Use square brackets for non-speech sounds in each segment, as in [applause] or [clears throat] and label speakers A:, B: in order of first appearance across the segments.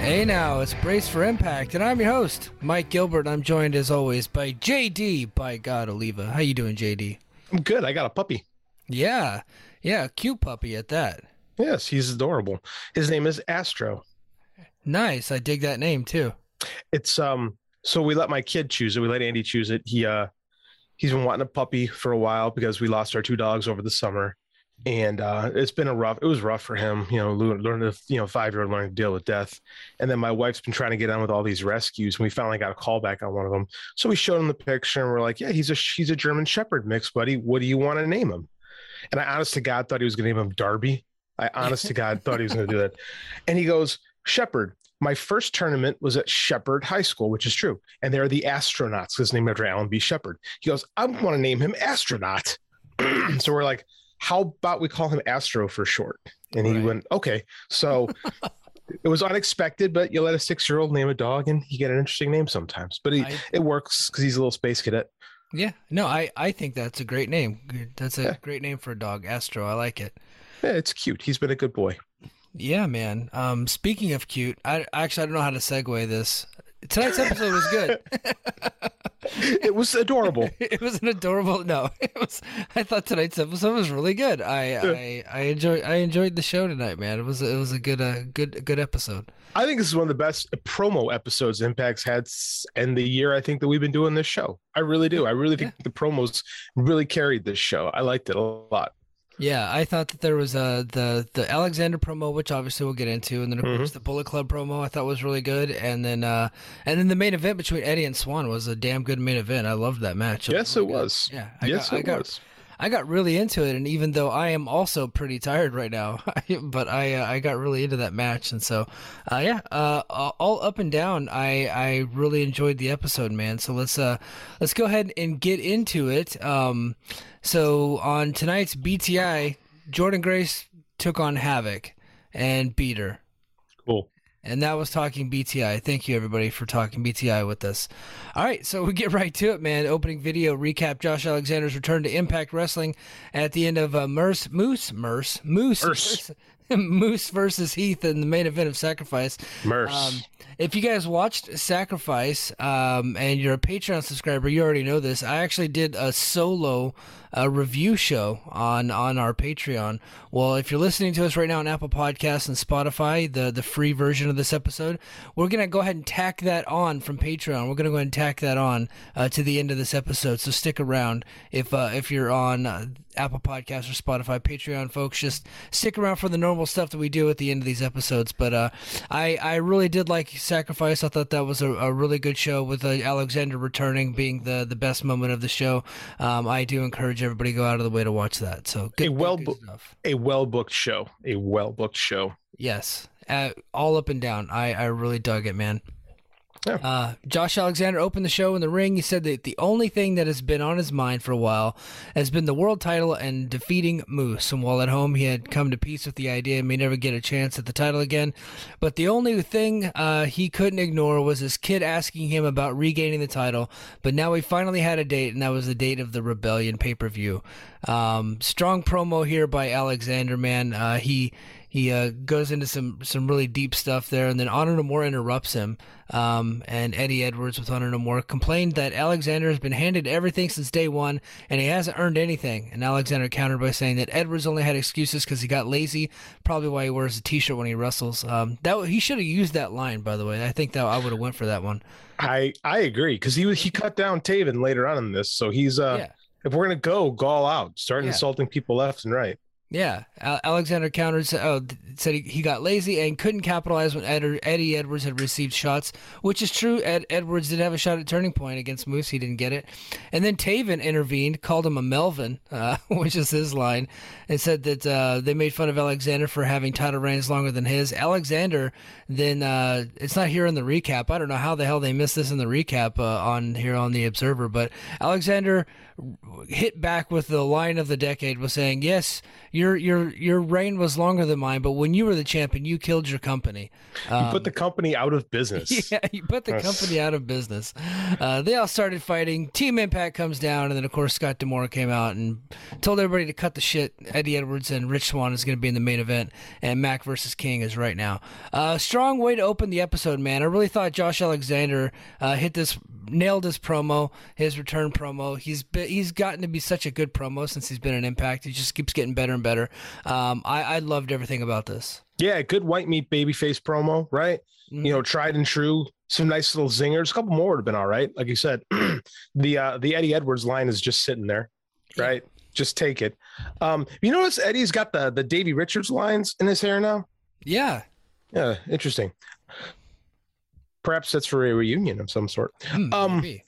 A: Hey now, it's Brace for Impact, and I'm your host, Mike Gilbert. I'm joined as always by JD, by God Oliva. How you doing, JD?
B: I'm good. I got a puppy.
A: Yeah, yeah, cute puppy at that.
B: Yes, he's adorable. His name is Astro.
A: Nice. I dig that name too.
B: It's um. So we let my kid choose it. We let Andy choose it. He uh, he's been wanting a puppy for a while because we lost our two dogs over the summer, and uh, it's been a rough. It was rough for him. You know, learning to you know five year old learning to deal with death, and then my wife's been trying to get on with all these rescues, and we finally got a call back on one of them. So we showed him the picture, and we're like, yeah, he's a he's a German Shepherd mix, buddy. What do you want to name him? And I honest to God thought he was going to name him Darby. I honest to God thought he was going to do that. [laughs] And he goes, Shepherd. My first tournament was at Shepherd High School, which is true. And they're the astronauts, his name after Alan B. Shepard. He goes, I want to name him astronaut. [clears throat] so we're like, how about we call him Astro for short? And he right. went, okay. So [laughs] it was unexpected, but you let a six year old name a dog and you get an interesting name sometimes. But he, I, it works because he's a little space cadet.
A: Yeah, no, I, I think that's a great name. That's a yeah. great name for a dog, Astro. I like it.
B: Yeah, it's cute. He's been a good boy.
A: Yeah, man. Um, speaking of cute, I actually I don't know how to segue this. Tonight's episode was good. [laughs] [laughs]
B: it was adorable. [laughs]
A: it was an adorable. No, [laughs] it was. I thought tonight's episode was really good. I yeah. I I enjoyed I enjoyed the show tonight, man. It was it was a good uh, good good episode.
B: I think this is one of the best promo episodes Impact's had in the year. I think that we've been doing this show. I really do. I really think yeah. the promos really carried this show. I liked it a lot.
A: Yeah, I thought that there was a the the Alexander promo, which obviously we'll get into, and then of mm-hmm. course the Bullet Club promo. I thought was really good, and then uh and then the main event between Eddie and Swann was a damn good main event. I loved that match.
B: Yes, really it good. was.
A: Yeah,
B: I yes,
A: got,
B: it
A: I got,
B: was.
A: I got really into it, and even though I am also pretty tired right now, [laughs] but I uh, I got really into that match, and so uh, yeah, uh, all up and down, I I really enjoyed the episode, man. So let's uh let's go ahead and get into it. Um, so on tonight's BTI Jordynne Grace took on Havok and beat her. And that was talking BTI. Thank you everybody for talking BTI with us. All right, so we get [laughs] right to it, man. Opening video recap: Josh Alexander's return to Impact Wrestling at the end of uh, Merce Moose Merce Moose Merce. [laughs] Moose versus Heath in the main event of Sacrifice.
B: Merce. Um,
A: if you guys watched Sacrifice um, and you're a Patreon subscriber, you already know this. I actually did a solo uh, review show on on our Patreon. Well, if you're listening to us right now on Apple Podcasts and Spotify, the the free version of this episode, we're gonna go ahead and tack that on from Patreon. We're gonna go ahead and tack that on uh, to the end of this episode. So stick around if uh, if you're on uh, Apple Podcasts or Spotify. Patreon folks, just stick around for the normal stuff that we do at the end of these episodes. But uh, I I really did like Sacrifice. I thought that was a, a really good show with uh, Alexander returning being the the best moment of the show. Um, I do encourage everybody to go out of the way to watch that. So
B: good, a well good, a well booked show, a well booked show.
A: Yes, uh, all up and down. I I really dug it, man. Yeah. Uh, Josh Alexander opened the show in the ring. He said that the only thing that has been on his mind for a while has been the world title and defeating Moose. And while at home, he had come to peace with the idea and may never get a chance at the title again. But the only thing uh, he couldn't ignore was his kid asking him about regaining the title. But now he finally had a date, and that was the date of the Rebellion pay per view. Um, strong promo here by Alexander, man. Uh, he he uh, goes into some some really deep stuff there, and then Honor No More interrupts him. Um, and Eddie Edwards with Honor No More complained that Alexander has been handed everything since day one, and he hasn't earned anything. And Alexander countered by saying that Edwards only had excuses because he got lazy, probably why he wears a T-shirt when he wrestles. Um, that he should have used that line, by the way. I think that I would have went for that one.
B: I I agree because he he cut down Taven later on in this, so he's uh. Yeah. If we're gonna go, go all out. Start yeah. insulting people left and right.
A: Yeah, Alexander countered, uh, said he, he got lazy and couldn't capitalize when Ed, Eddie Edwards had received shots, which is true. Ed Edwards did have a shot at turning point against Moose. He didn't get it. And then Taven intervened, called him a Melvin, uh, [laughs] which is his line, and said that uh, they made fun of Alexander for having title reigns longer than his. Alexander then, uh, it's not here in the recap. I don't know how the hell they missed this in the recap uh, on here on the Observer, but Alexander hit back with the line of the decade was saying, "Yes, your your your reign was longer than mine, but when you were the champion, you killed your company.
B: Um, you put the company out of business. [laughs]
A: Yeah, you put the company out of business. Uh, they all started fighting. Team Impact comes down, and then of course Scott D'Amore came out and told everybody to cut the shit. Eddie Edwards and Rich Swann is going to be in the main event, and Mac versus King is right now. Uh, strong way to open the episode, man. I really thought Josh Alexander uh, hit this, nailed his promo, his return promo. He's been, he's gotten to be such a good promo since he's been in Impact. He just keeps getting better and better. Um, I, I loved everything about this.
B: Yeah, good white meat babyface promo, right? Mm-hmm. You know, tried and true. Some nice little zingers. A couple more would have been all right. Like you said, [clears throat] the uh, the Eddie Edwards line is just sitting there, right? Yeah. Just take it. Um, you notice Eddie's got the the Davey Richards lines in his hair now.
A: Yeah,
B: yeah, interesting. Perhaps that's for a reunion of some sort. Mm, um, maybe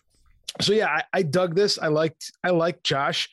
B: so yeah, I, I dug this. I liked I liked Josh.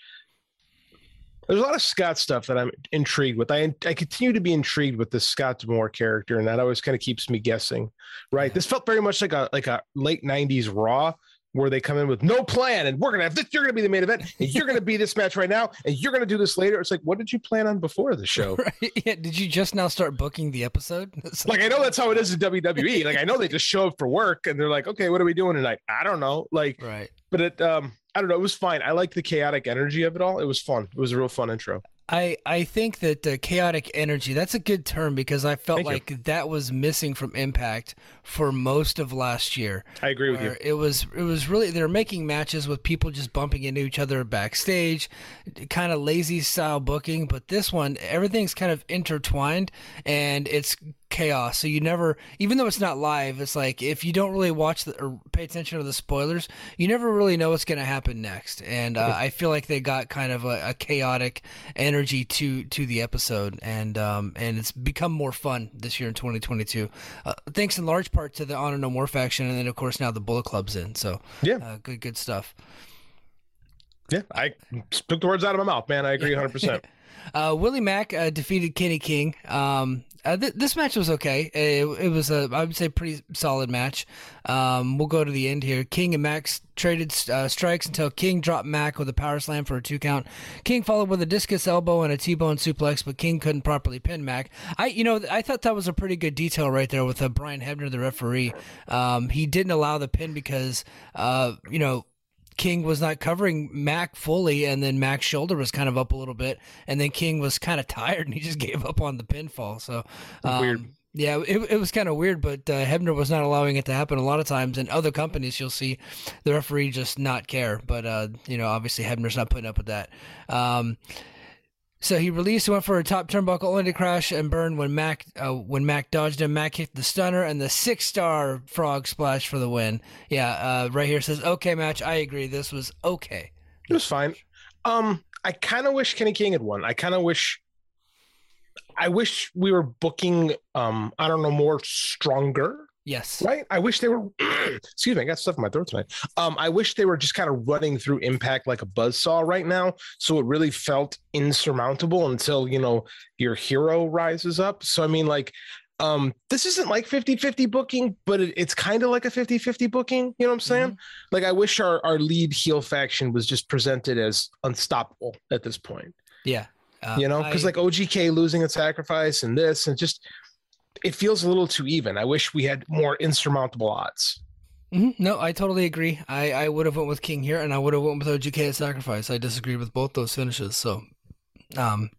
B: There's a lot of Scott stuff that I'm intrigued with. I I continue to be intrigued with this Scott D'Amore character, and that always kind of keeps me guessing. Right, this felt very much like a like a late '90s Raw, where they come in with no plan and we're gonna have this. You're gonna be the main event, and you're gonna be this match right now, and you're gonna do this later. It's like, what did you plan on before the show? [laughs]
A: Right? Yeah. Did you just now start booking the episode? [laughs]
B: like I know that's how it is in WWE. [laughs] Like I know they just show up for work and they're like, okay, what are we doing tonight? I don't know. Like,
A: right.
B: But it, um, I don't know. It was fine. I like the chaotic energy of it all. It was fun. It was a real fun intro.
A: I, I think that the chaotic energy that's a good term because I felt Thank like you. that was missing from Impact for most of last year.
B: I agree with you.
A: It was it was really they're making matches with people just bumping into each other backstage, kind of lazy style booking. But this one, everything's kind of intertwined and it's chaos. So you never, even though it's not live, it's like if you don't really watch the, or pay attention to the spoilers, you never really know what's going to happen next. And uh, I feel like they got kind of a, a, chaotic energy to to the episode, and um, and it's become more fun this year in 2022, uh, thanks in large part to the Honor No More faction, and then of course now the Bullet Club's in. So
B: yeah,
A: uh, good good stuff.
B: Yeah, I took the words out of my mouth, man. I agree 100. percent [laughs]
A: Uh, Willie Mack uh, defeated Kenny King. Um, uh, th- this match was okay. It, it, was a, I would say, pretty solid match. Um, we'll go to the end here. King and Max traded uh, strikes until King dropped Mack with a power slam for a two count. King followed with a discus elbow and a T-bone suplex, but King couldn't properly pin Mack. I, you know, I thought that was a pretty good detail right there with uh, Brian Hebner, the referee. Um, he didn't allow the pin because, uh, you know King was not covering Mack fully, and then Mack's shoulder was kind of up a little bit, and then King was kind of tired and he just [laughs] gave up on the pinfall. So um, weird. Yeah, it, it was kind of weird, but uh, Hebner was not allowing it to happen a lot of times. In other companies, you'll see the referee just not care. But, uh, you know, obviously Hebner's not putting up with that. Um, so he released, went for a top turnbuckle, only to crash and burn when Mack uh, when Mack dodged him. Mack hit the stunner and the six star frog splash for the win. Yeah, uh, right here says okay match. I agree. This was okay.
B: It was fine. Um, I kind of wish Kenny King had won. I kind of wish. I wish we were booking. Um, I don't know more stronger
A: Yes.
B: Right. I wish they were. [clears throat] excuse me. I got stuff in my throat tonight. Um, I wish they were just kind of running through Impact like a buzz saw right now, so it really felt insurmountable until you know your hero rises up. So I mean, like, um, this isn't like 50-50 booking, but it, it's kind of like a 50-50 booking. You know what I'm saying? Mm-hmm. Like, I wish our our lead heel faction was just presented as unstoppable at this point.
A: Yeah.
B: Uh, you know, because like OGK losing a sacrifice and this and just it feels a little too even. I wish we had more insurmountable odds.
A: Mm-hmm. No, I totally agree. I, I would have went with King here, and I would have went with OGK at Sacrifice. I disagree with both those finishes. So, um,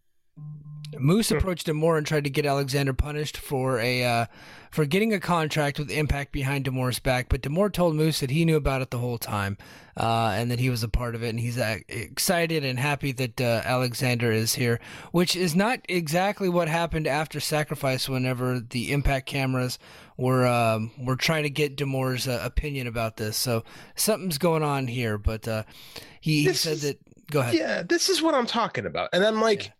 A: Moose approached him more and tried to get Alexander punished for a uh, for getting a contract with Impact behind D'Amore's back, but D'Amore told Moose that he knew about it the whole time uh, and that he was a part of it, and he's uh, excited and happy that uh, Alexander is here, which is not exactly what happened after Sacrifice. Whenever the Impact cameras were um, were trying to get D'Amore's uh, opinion about this, so something's going on here. But uh, he, he said
B: is,
A: that. Go ahead.
B: Yeah, this is what I'm talking about, and I'm like. Yeah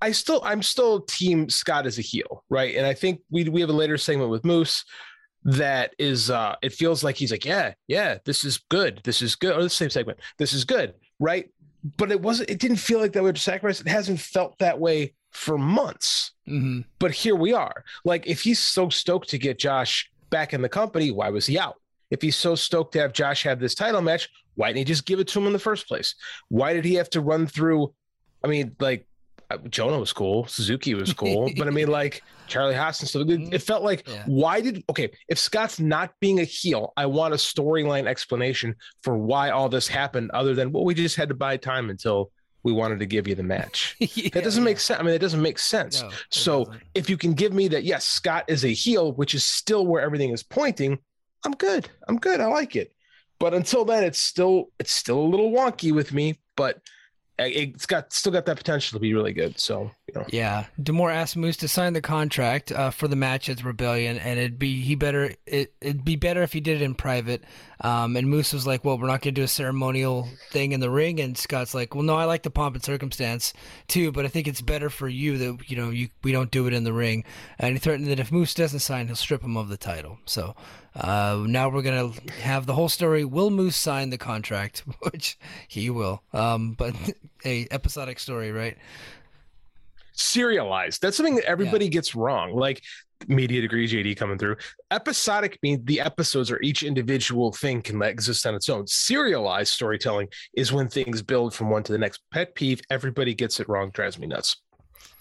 B: I still I'm still team Scott as a heel, right? And I think we we have a later segment with Moose that is uh it feels like he's like, yeah, yeah, this is good. This is good. Or the same segment. This is good, right? But it wasn't it didn't feel like that way to sacrifice. It hasn't felt that way for months.
A: Mm-hmm.
B: But here we are. Like if he's so stoked to get Josh back in the company, why was he out? If he's so stoked to have Josh have this title match, why didn't he just give it to him in the first place? Why did he have to run through? I mean, like Jonah was cool. Suzuki was cool. [laughs] but I mean, like Charlie Haas and stuff. It, mm-hmm. it felt like, yeah. why did, okay, if Scott's not being a heel, I want a storyline explanation for why all this happened other than, well, we just had to buy time until we wanted to give you the match. [laughs] yeah, that doesn't yeah. make sense. I mean, it doesn't make sense. No, so doesn't. if you can give me that, yes, Scott is a heel, which is still where everything is pointing, I'm good. I'm good. I like it. But until then, it's still it's still a little wonky with me. But it's got still got that potential to be really good. So you know.
A: yeah, D'Amore asked Moose to sign the contract uh, for the match at Rebellion, and it'd be he better it, it'd be better if he did it in private. Um, and Moose was like, "Well, we're not going to do a ceremonial thing in the ring." And Scott's like, "Well, no, I like the pomp and circumstance too, but I think it's better for you that you know you we don't do it in the ring." And he threatened that if Moose doesn't sign, he'll strip him of the title. So uh, now we're gonna have the whole story. Will Moose sign the contract? [laughs] Which he will. Um, but [laughs] a episodic story, right?
B: Serialized. That's something that everybody yeah. gets wrong. Like media degree JD coming through. Episodic means the episodes are each individual thing can exist on its own. Serialized storytelling is when things build from one to the next. Pet peeve. Everybody gets it wrong. Drives me nuts.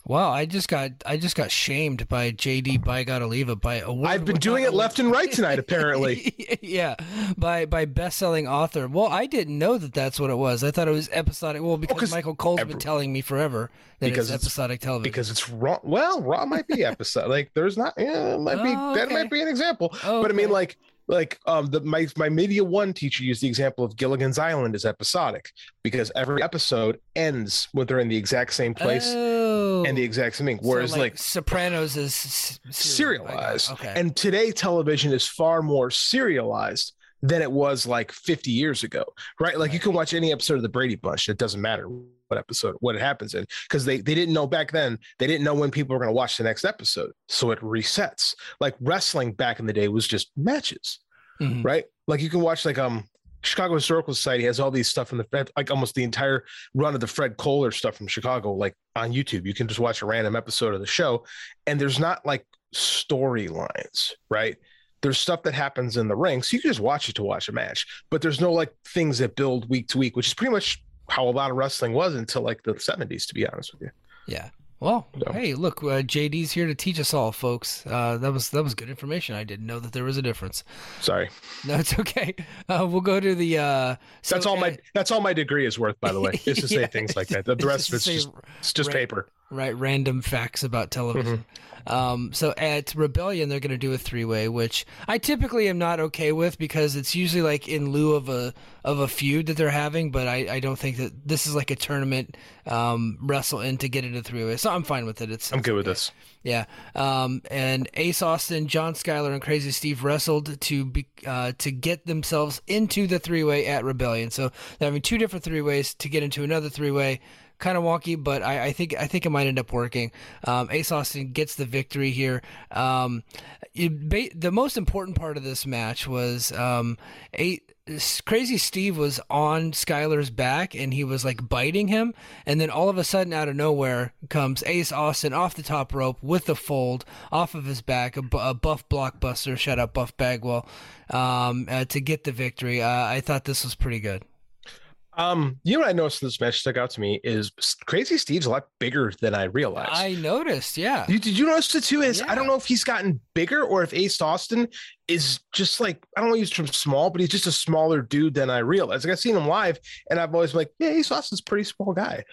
A: Wow, I just got I just got shamed by JD by God Oliva by a
B: I've been doing it left and right tonight apparently. [laughs]
A: yeah, by by best-selling author. Well, I didn't know that that's what it was. I thought it was episodic. Well, because oh, Michael Cole's every, been telling me forever that because it's episodic television.
B: Because it's raw. Well, raw might be episode. like there's not. Yeah, might be oh, okay. that might be an example. Oh, but I mean, like like um the my my media one teacher used the example of Gilligan's Island as episodic because every episode ends when they're in the exact same place oh. And the exact same thing. Whereas so like, like,
A: Sopranos is
B: serialized. Okay. And today television is far more serialized than it was like 50 years ago, right? Like you can watch any episode of the Brady Bunch. It doesn't matter what episode, what it happens in, because they, they didn't know back then, they didn't know when people were going to watch the next episode. So it resets. Like wrestling back in the day was just matches, mm-hmm. right? Like you can watch like, um, Chicago Historical Society has all these stuff in the like almost the entire run of the Fred Kohler stuff from Chicago, like on YouTube. You can just watch a random episode of the show, and there's not like storylines, right? there's stuff that happens in the ring, so you can just watch it to watch a match. But there's no like things that build week to week, which is pretty much how a lot of wrestling was until like the 70s, to be honest with you.
A: Yeah. Well, so. hey, look, uh, JD's here to teach us all, folks. Uh, that was that was good information. I didn't know that there was a difference.
B: Sorry.
A: No, it's okay. Uh, we'll go to the. Uh,
B: so, that's all my that's all my degree is worth, by the way, is to [laughs] say things like that. The rest of it's [laughs] just it's just paper.
A: Right, random facts about television. Mm-hmm. Um, so at Rebellion, they're going to do a three way, which I typically am not okay with because it's usually like in lieu of a of a feud that they're having. But I, I don't think that this is like a tournament um, wrestle in to get into three way. So I'm fine with it. It's
B: I'm good
A: okay.
B: with this.
A: Yeah. Um, and Ace Austin, John Skyler, and Crazy Steve wrestled to be uh, to get themselves into the three way at Rebellion. So they're having two different three ways to get into another three way kind of wonky, but I, I, think I think it might end up working. Um, Ace Austin gets the victory here. Um, it, the most important part of this match was um, eight. Crazy Steve was on Skyler's back and he was like biting him. And then all of a sudden, out of nowhere, comes Ace Austin off the top rope with the fold off of his back, a, a buff blockbuster. Shout out Buff Bagwell um, uh, to get the victory. Uh, I thought this was pretty good.
B: Um, you know what I noticed in this match stuck out to me is Crazy Steve's a lot bigger than I realized.
A: I noticed, yeah.
B: You, did you notice it too? Is I don't know if he's gotten bigger or if Ace Austin is just like I don't know, he's from small, but he's just a smaller dude than I realized. Like I've seen him live, and I've always been like, yeah, Ace Austin's a pretty small guy,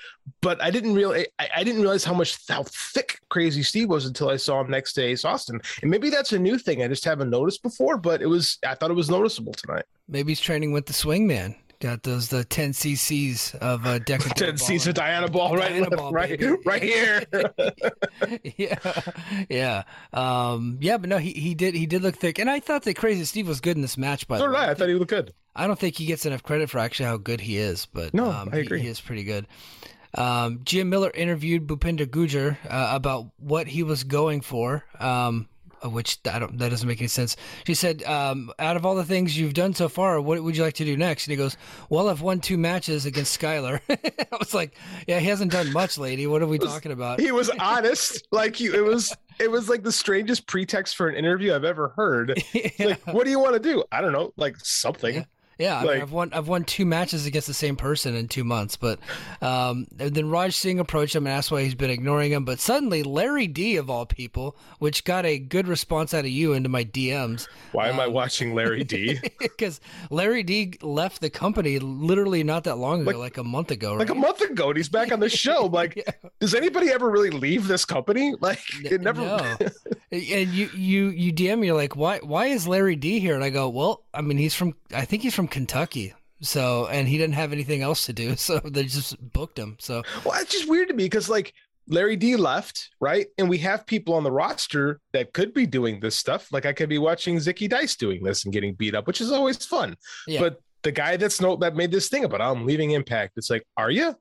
B: but I didn't really, I, I didn't realize how much how thick Crazy Steve was until I saw him next to Ace Austin, and maybe that's a new thing I just haven't noticed before, but it was I thought it was noticeable tonight.
A: Maybe he's training with the swingman. Got those the 10 cc's of uh, Deca. [laughs]
B: Ten seats of Dianabol right,
A: Diana
B: left,
A: Ball,
B: right,
A: baby.
B: right here. [laughs]
A: yeah, yeah, um, yeah. But no, he, he did he did look thick, and I thought that Crazy Steve was good in this match. By
B: so
A: the way,
B: I. I thought he looked good.
A: I don't think he gets enough credit for actually how good he is, but
B: No,
A: um,
B: I
A: he-
B: agree.
A: He, is pretty good. Um, Gia Miller interviewed Bhupinder Gujjar uh, about what he was going for, um, which I don't, that doesn't make any sense. She said, um, "Out of all the things you've done so far, what would you like to do next?" And he goes, "Well, I've won two matches against Skyler." [laughs] I was like, "Yeah, he hasn't done much, lady. What are we talking about?"
B: he was honest [laughs] like he, it was it was like the strangest pretext for an interview i've ever heard [laughs]
A: yeah.
B: like what do you want to do i don't know like something
A: Yeah. Yeah, I mean,
B: Like-
A: I've won I've won two matches against the same person in two months, but um, then Raj Singh approached him and asked why he's been ignoring him. But suddenly, Larry D of all people, which got a good response out of you into my DMs,
B: why am i
A: Um,
B: watching larry d [laughs]
A: because Larry D left the company literally not that long ago,
B: Like-
A: like, a month ago,
B: like a month ago and he's back on the [laughs] show like does anybody ever really leave this company like it never
A: No. [laughs] and you you you DM me you're like, why why is Larry D here? And I go, well, I mean, he's from I think he's from Kentucky. So and he didn't have anything else to do, [laughs] so they just booked him. So
B: well it's just weird to me because like larry d left right and we have people on the roster that could be doing this stuff like i could be watching zicky dice doing this and getting beat up which is always fun
A: Yeah.
B: but the guy that's no that made this thing about "Oh, I'm leaving Impact. It's like, are you?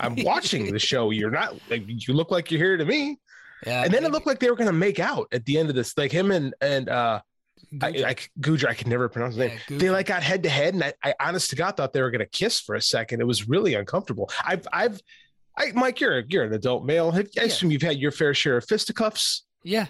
B: I'm [laughs] watching the show. You're not. Like, you look like you're here to me.
A: Yeah,
B: And then it looked like they were gonna make out at the end of this. Like him and and uh, I,
A: Gujjar.
B: I Gujjar. I can never pronounce his name.
A: Yeah,
B: They like got head to head, and I, I honest to God thought they were gonna kiss for a second. It was really uncomfortable. I've I've. I, Mike, you're you're an adult male. Have, I
A: Yeah.
B: assume you've had your fair share of fisticuffs.
A: yeah,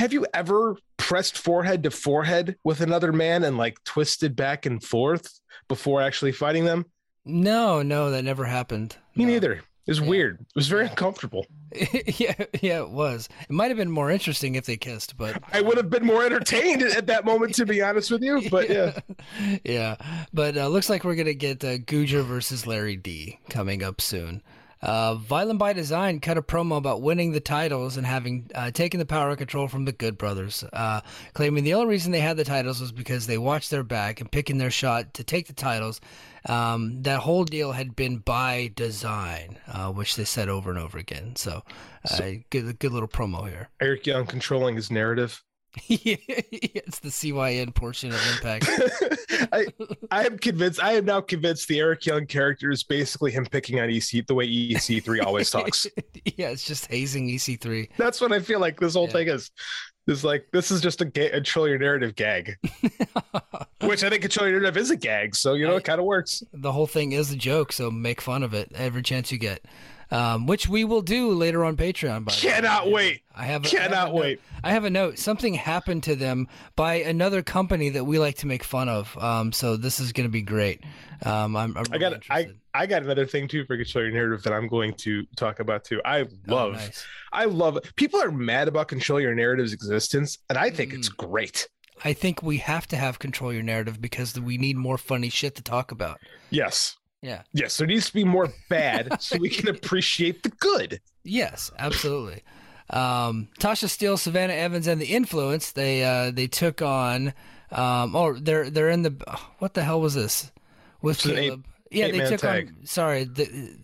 B: Have you ever pressed forehead to forehead with another man and like twisted back and forth before actually fighting them?
A: no, no, that never happened.
B: Me
A: No.
B: neither. It was
A: Yeah.
B: weird. It was very
A: Yeah.
B: uncomfortable. [laughs]
A: yeah, yeah, it was. It might have been more interesting if they kissed, but
B: I would have been more entertained at that moment, to be [laughs] honest with you. But yeah, [laughs]
A: yeah. But uh, looks like we're gonna get uh, Gujjar versus Larry D coming up soon. Uh, Violent by Design cut a promo about winning the titles and having uh, taken the power and control from the Good Brothers, uh, claiming the only reason they had the titles was because they watched their back and picking their shot to take the titles. Um, that whole deal had been by design, uh, which they said over and over again. So, uh, good, good little promo here.
B: Eric Young controlling his narrative.
A: Yeah, [laughs] it's the CYN portion of Impact. [laughs]
B: I I am convinced. I am now convinced the Eric Young character is basically him picking on EC the way EC3 always talks. [laughs]
A: yeah, it's just hazing EC3.
B: That's what I feel like this whole
A: Yeah.
B: thing is. Is like this is just a, ga- a your narrative gag, which I think control your narrative is a gag. So you know it kind of works.
A: the whole thing is a joke, so make fun of it every chance you get. Um, which we will do later on Patreon. By the way.
B: Cannot wait.
A: I have a, I have
B: Cannot
A: note-
B: wait.
A: I have a note. Something happened to them by another company that we like to make fun of. Um, so this is going to be great. Um, I'm, I'm
B: I got
A: really
B: I. I got another thing too for control your narrative that I'm going to talk about too. I
A: Oh,
B: love
A: nice.
B: I love people are mad about control your narrative's existence, and I think it's
A: Mm.
B: great.
A: I think we have to have control your narrative because we need more funny shit to talk about.
B: Yes.
A: Yeah.
B: Yes, there needs to be more bad so we can appreciate the good.
A: Yes, absolutely. Um, Tasha Steelz, Savannah Evans, and the Influence they uh, they took on. Um, oh, they're they're in the what the hell was this with
B: It's an eight-
A: Kaleb? yeah, they took
B: tag.
A: on. Sorry, the,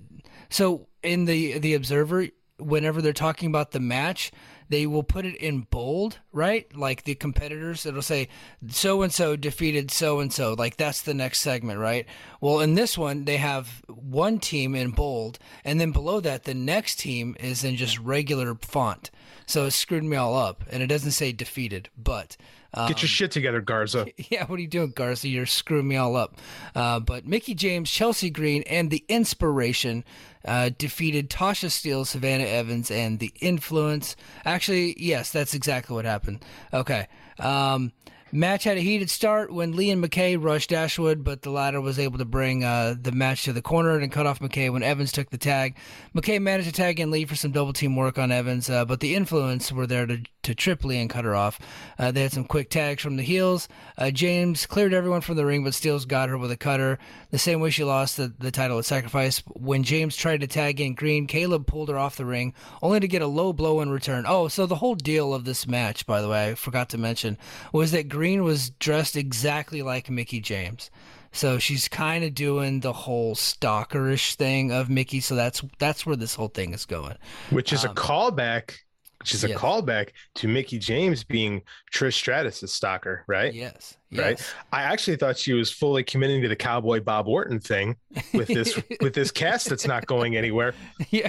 A: so in the the Observer, whenever they're talking about the match, they will put it in bold, right? Like the competitors, it'll say so and so defeated so and so. Like that's the next segment, right? Well, in this one, they have one team in bold, and then below that, the next team is in just regular font. So it screwed me all up, and it doesn't say defeated, but. Um,
B: Get your shit together, Garza. [laughs]
A: yeah, what are you doing, Garza? You're screwing me all up. Uh, but Mickie James, Chelsea Green, and the Inspiration uh, defeated Tasha Steelz, Savannah Evans, and the Influence. Actually, yes, that's exactly what happened. Okay. Um, Match had a heated start when Lee and McKay rushed Dashwood, but the latter was able to bring uh, the match to the corner and cut off McKay when Evans took the tag. McKay managed to tag in Lee for some double team work on Evans, uh, but the influence were there to, to trip Lee and cut her off. Uh, they had some quick tags from the heels. Uh, James cleared everyone from the ring, but Steelz got her with a cutter. The same way she lost the, the title at Sacrifice. When James tried to tag in Green, Kaleb pulled her off the ring, only to get a low blow in return. Oh, so the whole deal of this match, by the way, I forgot to mention, was that Green was dressed exactly like Mickie James. So she's kind of doing the whole stalkerish thing of Mickie. So that's that's where this whole thing is going.
B: Which is um, a callback, which is a callback to Mickie James being Trish Stratus' stalker, right?
A: Yes.
B: Right. I actually thought she was fully committing to the cowboy Bob Orton thing with this [laughs] with this cast that's not going anywhere.
A: Yeah.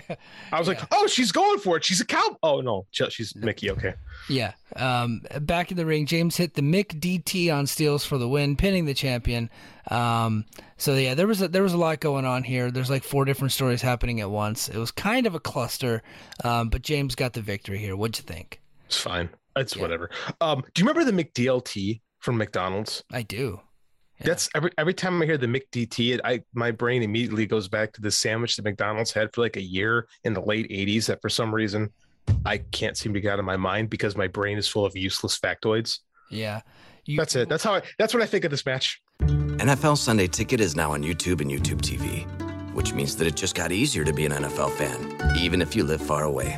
B: I was
A: Yeah.
B: like, oh, she's going for it. She's a cow. Oh no, she's Mickie. Okay.
A: Yeah. Um, back in the ring, James hit the Mick DT on Steelz for the win, pinning the champion. Um, so yeah, there was a, there was a lot going on here. There's like four different stories happening at once. It was kind of a cluster, um, but James got the victory here. What'd you think?
B: It's fine. It's
A: Yeah.
B: whatever. Um, do you remember the McDLT from McDonald's?
A: I do. Yeah.
B: That's every every time I hear the McDT, it, I my brain immediately goes back to the sandwich that McDonald's had for like a year in the late '80s. That for some reason I can't seem to get out of my mind because my brain is full of useless factoids.
A: Yeah. You,
B: That's it. That's how I. That's what I think of this match.
C: NFL Sunday Ticket is now on YouTube and YouTube TV, which means that it just got easier to be an NFL fan, even if you live far away.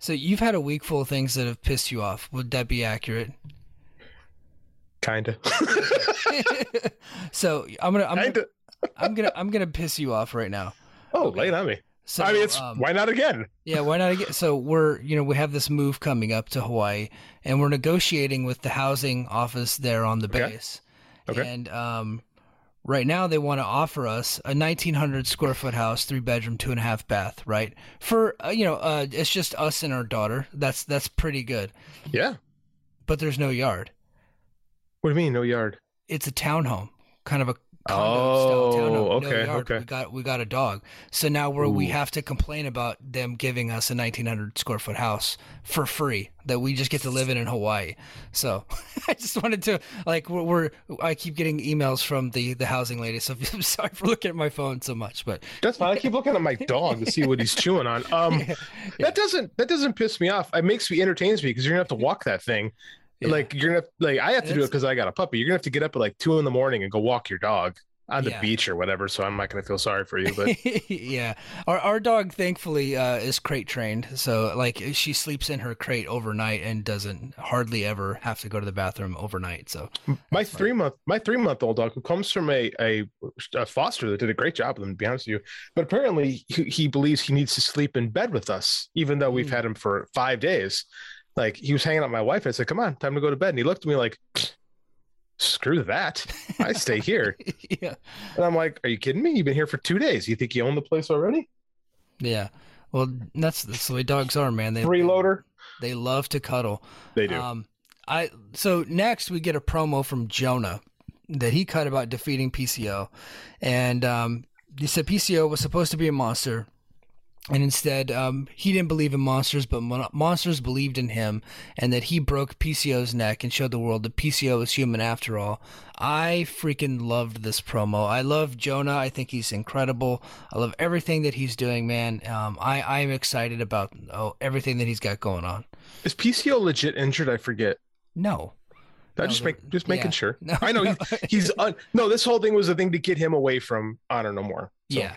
A: So you've had a week full of things that have pissed you off. Would that be accurate?
B: Kinda. [laughs]
A: So I'm gonna I'm gonna, I'm gonna I'm gonna piss you off right now.
B: Oh, lay it on me.
A: So
B: I mean, it's
A: um,
B: why not again?
A: Yeah, why not again? So we're, you know, we have this move coming up to Hawaii, and we're negotiating with the housing office there on the
B: Okay.
A: base.
B: Okay.
A: And um, right now they want to offer us a 1,900 square foot house, three bedroom, two and a half bath, right? For uh, you know, uh, it's just us and our daughter. That's that's pretty good,
B: Yeah.
A: but there's no yard.
B: What do you mean, no yard?
A: It's a townhome, kind of a
B: Oh,
A: style townhome. no
B: okay,
A: yard.
B: okay.
A: We got we got a dog, so now we're, we have to complain about them giving us a 1,900 square foot house for free that we just get to live in in Hawaii. So [laughs] I just wanted to like we're, we're I keep getting emails from the the housing lady, so [laughs] I'm sorry for looking at my phone so much, but
B: That's fine. I keep looking at my dog to see what he's chewing on. [laughs] Um, that doesn't that doesn't piss me off. It makes me entertains me because you're gonna have to walk that thing.
A: Yeah.
B: Like you're gonna like I have to do it because I got a puppy. You're gonna have to get up at like two in the morning and go walk your dog on the
A: Yeah.
B: beach or whatever. So I'm not gonna feel sorry for you. But [laughs]
A: yeah, our our dog thankfully uh, is crate trained, so like she sleeps in her crate overnight and doesn't hardly ever have to go to the bathroom overnight. So
B: my three month my three month old dog who comes from a, a a foster that did a great job with him to be honest with you but apparently he, he believes he needs to sleep in bed with us even though we've
A: Mm.
B: had him for five days like he was hanging out with my wife i said come on time to go to bed. And he looked at me like screw that. I stay here. [laughs]
A: Yeah,
B: and i'm like are you kidding me? You've been here for two days. You think you own the place already?
A: Yeah. Well, that's that's the way dogs are, man. They
B: freeloader.
A: they love to cuddle.
B: they do.
A: Um, I so next we get a promo from Jonah that he cut about defeating PCO, and um, he said PCO was supposed to be a monster, and instead um, he didn't believe in monsters, but mon- monsters believed in him, and that he broke PCO's neck and showed the world that PCO is human after all. I freaking loved this promo. I love Jonah. I think he's incredible. I love everything that he's doing, man. Um, I I'm excited about oh, everything that he's got going on.
B: is pco legit injured i forget
A: No.
B: I
A: No,
B: just make just making
A: yeah.
B: sure.
A: No,
B: I know
A: no.
B: he's, [laughs] he's un, no. This whole thing was a thing to get him away from Honor No More. So,
A: Yeah,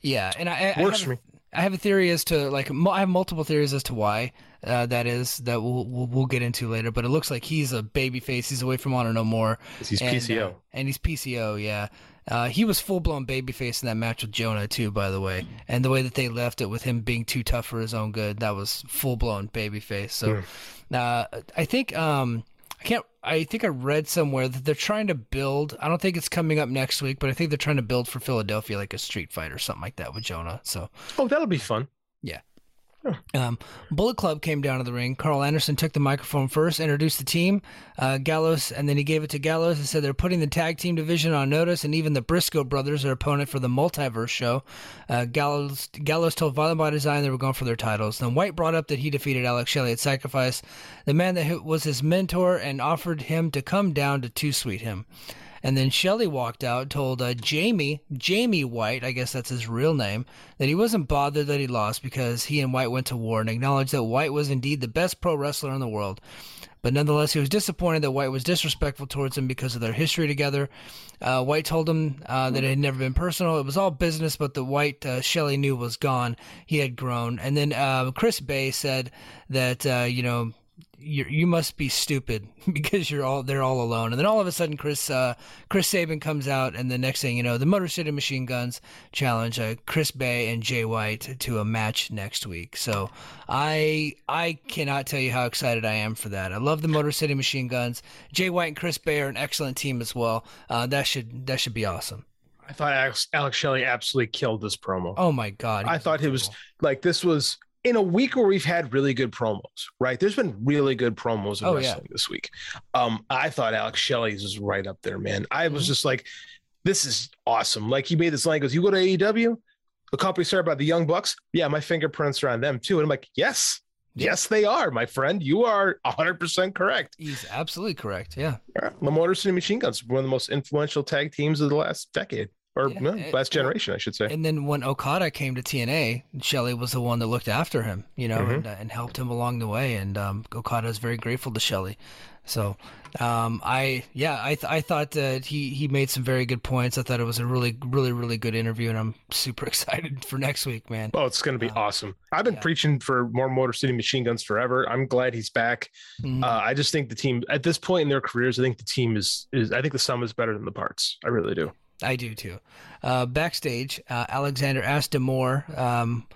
A: yeah, and I, I
B: works
A: have
B: for me.
A: I have a theory as to like I have multiple theories as to why uh, that is that we'll, we'll we'll get into later. But it looks like he's a baby face. He's away from Honor No More.
B: he's
A: and,
B: PCO.
A: uh, and he's PCO. Yeah, uh, he was full blown babyface in that match with Jonah too. By the way, and the way that they left it with him being too tough for his own good, that was full blown babyface. So, uh, I think um, I can't. I think I read somewhere that they're trying to build. I don't think it's coming up next week, but I think they're trying to build for Philadelphia like a street fight or something like that with Jonah. So
B: Oh, that'll be fun.
A: yeah. Um, Bullet Club came down to the ring. Karl Anderson took the microphone first, introduced the team, uh, Gallows, and then he gave it to Gallows and said they're putting the tag team division on notice, and even the Briscoe brothers are opponent for the Multiverse show. Uh, Gallows Gallows told Violent by Design they were going for their titles. Then White brought up that he defeated Alex Shelley at Sacrifice, the man that was his mentor, and offered him to come down to two sweet him. And then Shelley walked out, told uh, Jamie, Jamie White, I guess that's his real name, that he wasn't bothered that he lost because he and White went to war and acknowledged that White was indeed the best pro wrestler in the world. But nonetheless, he was disappointed that White was disrespectful towards him because of their history together. Uh, White told him uh, that it had never been personal. It was all business, but the White uh, Shelley knew was gone. He had grown. And then uh, Chris Bey said that, uh, you know, you you must be stupid [laughs] because you're all they're all alone. And then all of a sudden, Chris uh, Chris Sabin comes out, and the next thing you know, the Motor City Machine Guns challenge uh, Chris Bey and Jay White to a match next week. So I I cannot tell you how excited I am for that. I love the Motor City Machine Guns. Jay White and Chris Bey are an excellent team as well. Uh, that should that should be awesome.
B: I thought Alex, Alex Shelley absolutely killed this promo.
A: Oh my god!
B: I thought he was like this was in a week where we've had really good promos, right? There's been really good promos in
A: Oh, yeah.
B: wrestling this week. Um, I thought Alex Shelley's was right up there, man. I
A: Mm-hmm.
B: was just like, this is awesome. Like he made this line, goes, You go to AEW, the company started by the Young Bucks. Yeah, my fingerprints are on them too. And I'm like, Yes, yes, they are, my friend. You are 100% correct.
A: He's absolutely correct. Yeah.
B: The Motor City Machine Guns, one of the most influential tag teams of the last decade, or
A: Yeah,
B: no,
A: it-
B: last generation, I should say.
A: And then when Okada came to TNA, Shelley was the one that looked after him, you know,
B: Mhm.
A: and, uh, and helped him along the way. And um, Okada is very grateful to Shelley. So, um, I yeah, I th- I thought that he he made some very good points. I thought it was a really really really good interview, and I'm super [laughs] excited for next week, man.
B: Oh, it's going to be awesome. I've been
A: yeah.
B: preaching for more Motor City Machine Guns forever. I'm glad he's back.
A: Mhm.
B: Uh, I just think the team at this point in their careers, I think the team is is I think the sum is better than the parts. I really do.
A: I do too. Uh, backstage, uh, Alexander asked D'Amore, um,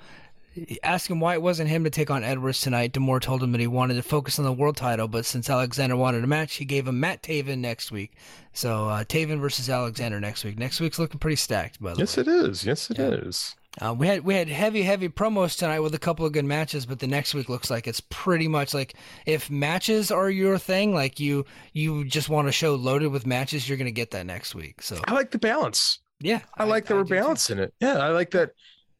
A: asked him why it wasn't him to take on Edwards tonight. D'Amore told him that he wanted to focus on the world title, but since Alexander wanted a match, he gave him Matt Taven next week. So uh, Taven versus Alexander next week. Next week's looking pretty stacked, by the
B: Yes,
A: way.
B: it is. Yes, it is.
A: Uh, we had we had heavy heavy promos tonight with a couple of good matches, but the next week looks like it's pretty much like if matches are your thing, like you you just want a show loaded with matches, you're gonna get that next week. So
B: I like the balance.
A: yeah,
B: I, like that
A: I
B: we're
A: do too.
B: balanced in it. Yeah, I like that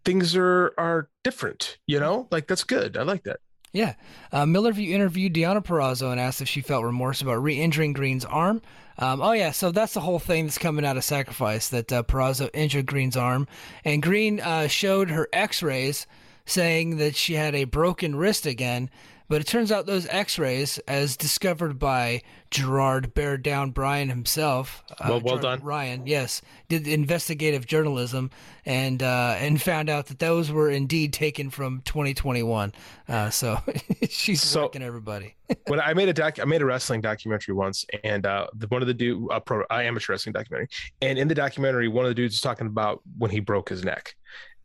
B: things are are different. You know, like that's good. I like that.
A: Yeah. Uh, Miller View interviewed Deonna Purrazzo and asked if she felt remorse about re injuring Green's arm. Um, oh, yeah. So that's the whole thing that's coming out of Sacrifice that uh, Purrazzo injured Green's arm. And Green uh, showed her x rays saying that she had a broken wrist again. But it turns out those x rays, as discovered by Gerard Bear Down Bryan himself, uh,
B: Well- well
A: Gerard
B: done.
A: Ryan, yes, did investigative journalism and uh, and found out that those were indeed taken from 2021. Uh, so [laughs] she's
B: So-
A: working everybody. [laughs]
B: when I made a doc, I made a wrestling documentary once, and uh, the, one of the dude, pro, amateur wrestling documentary, and in the documentary, one of the dudes was talking about when he broke his neck,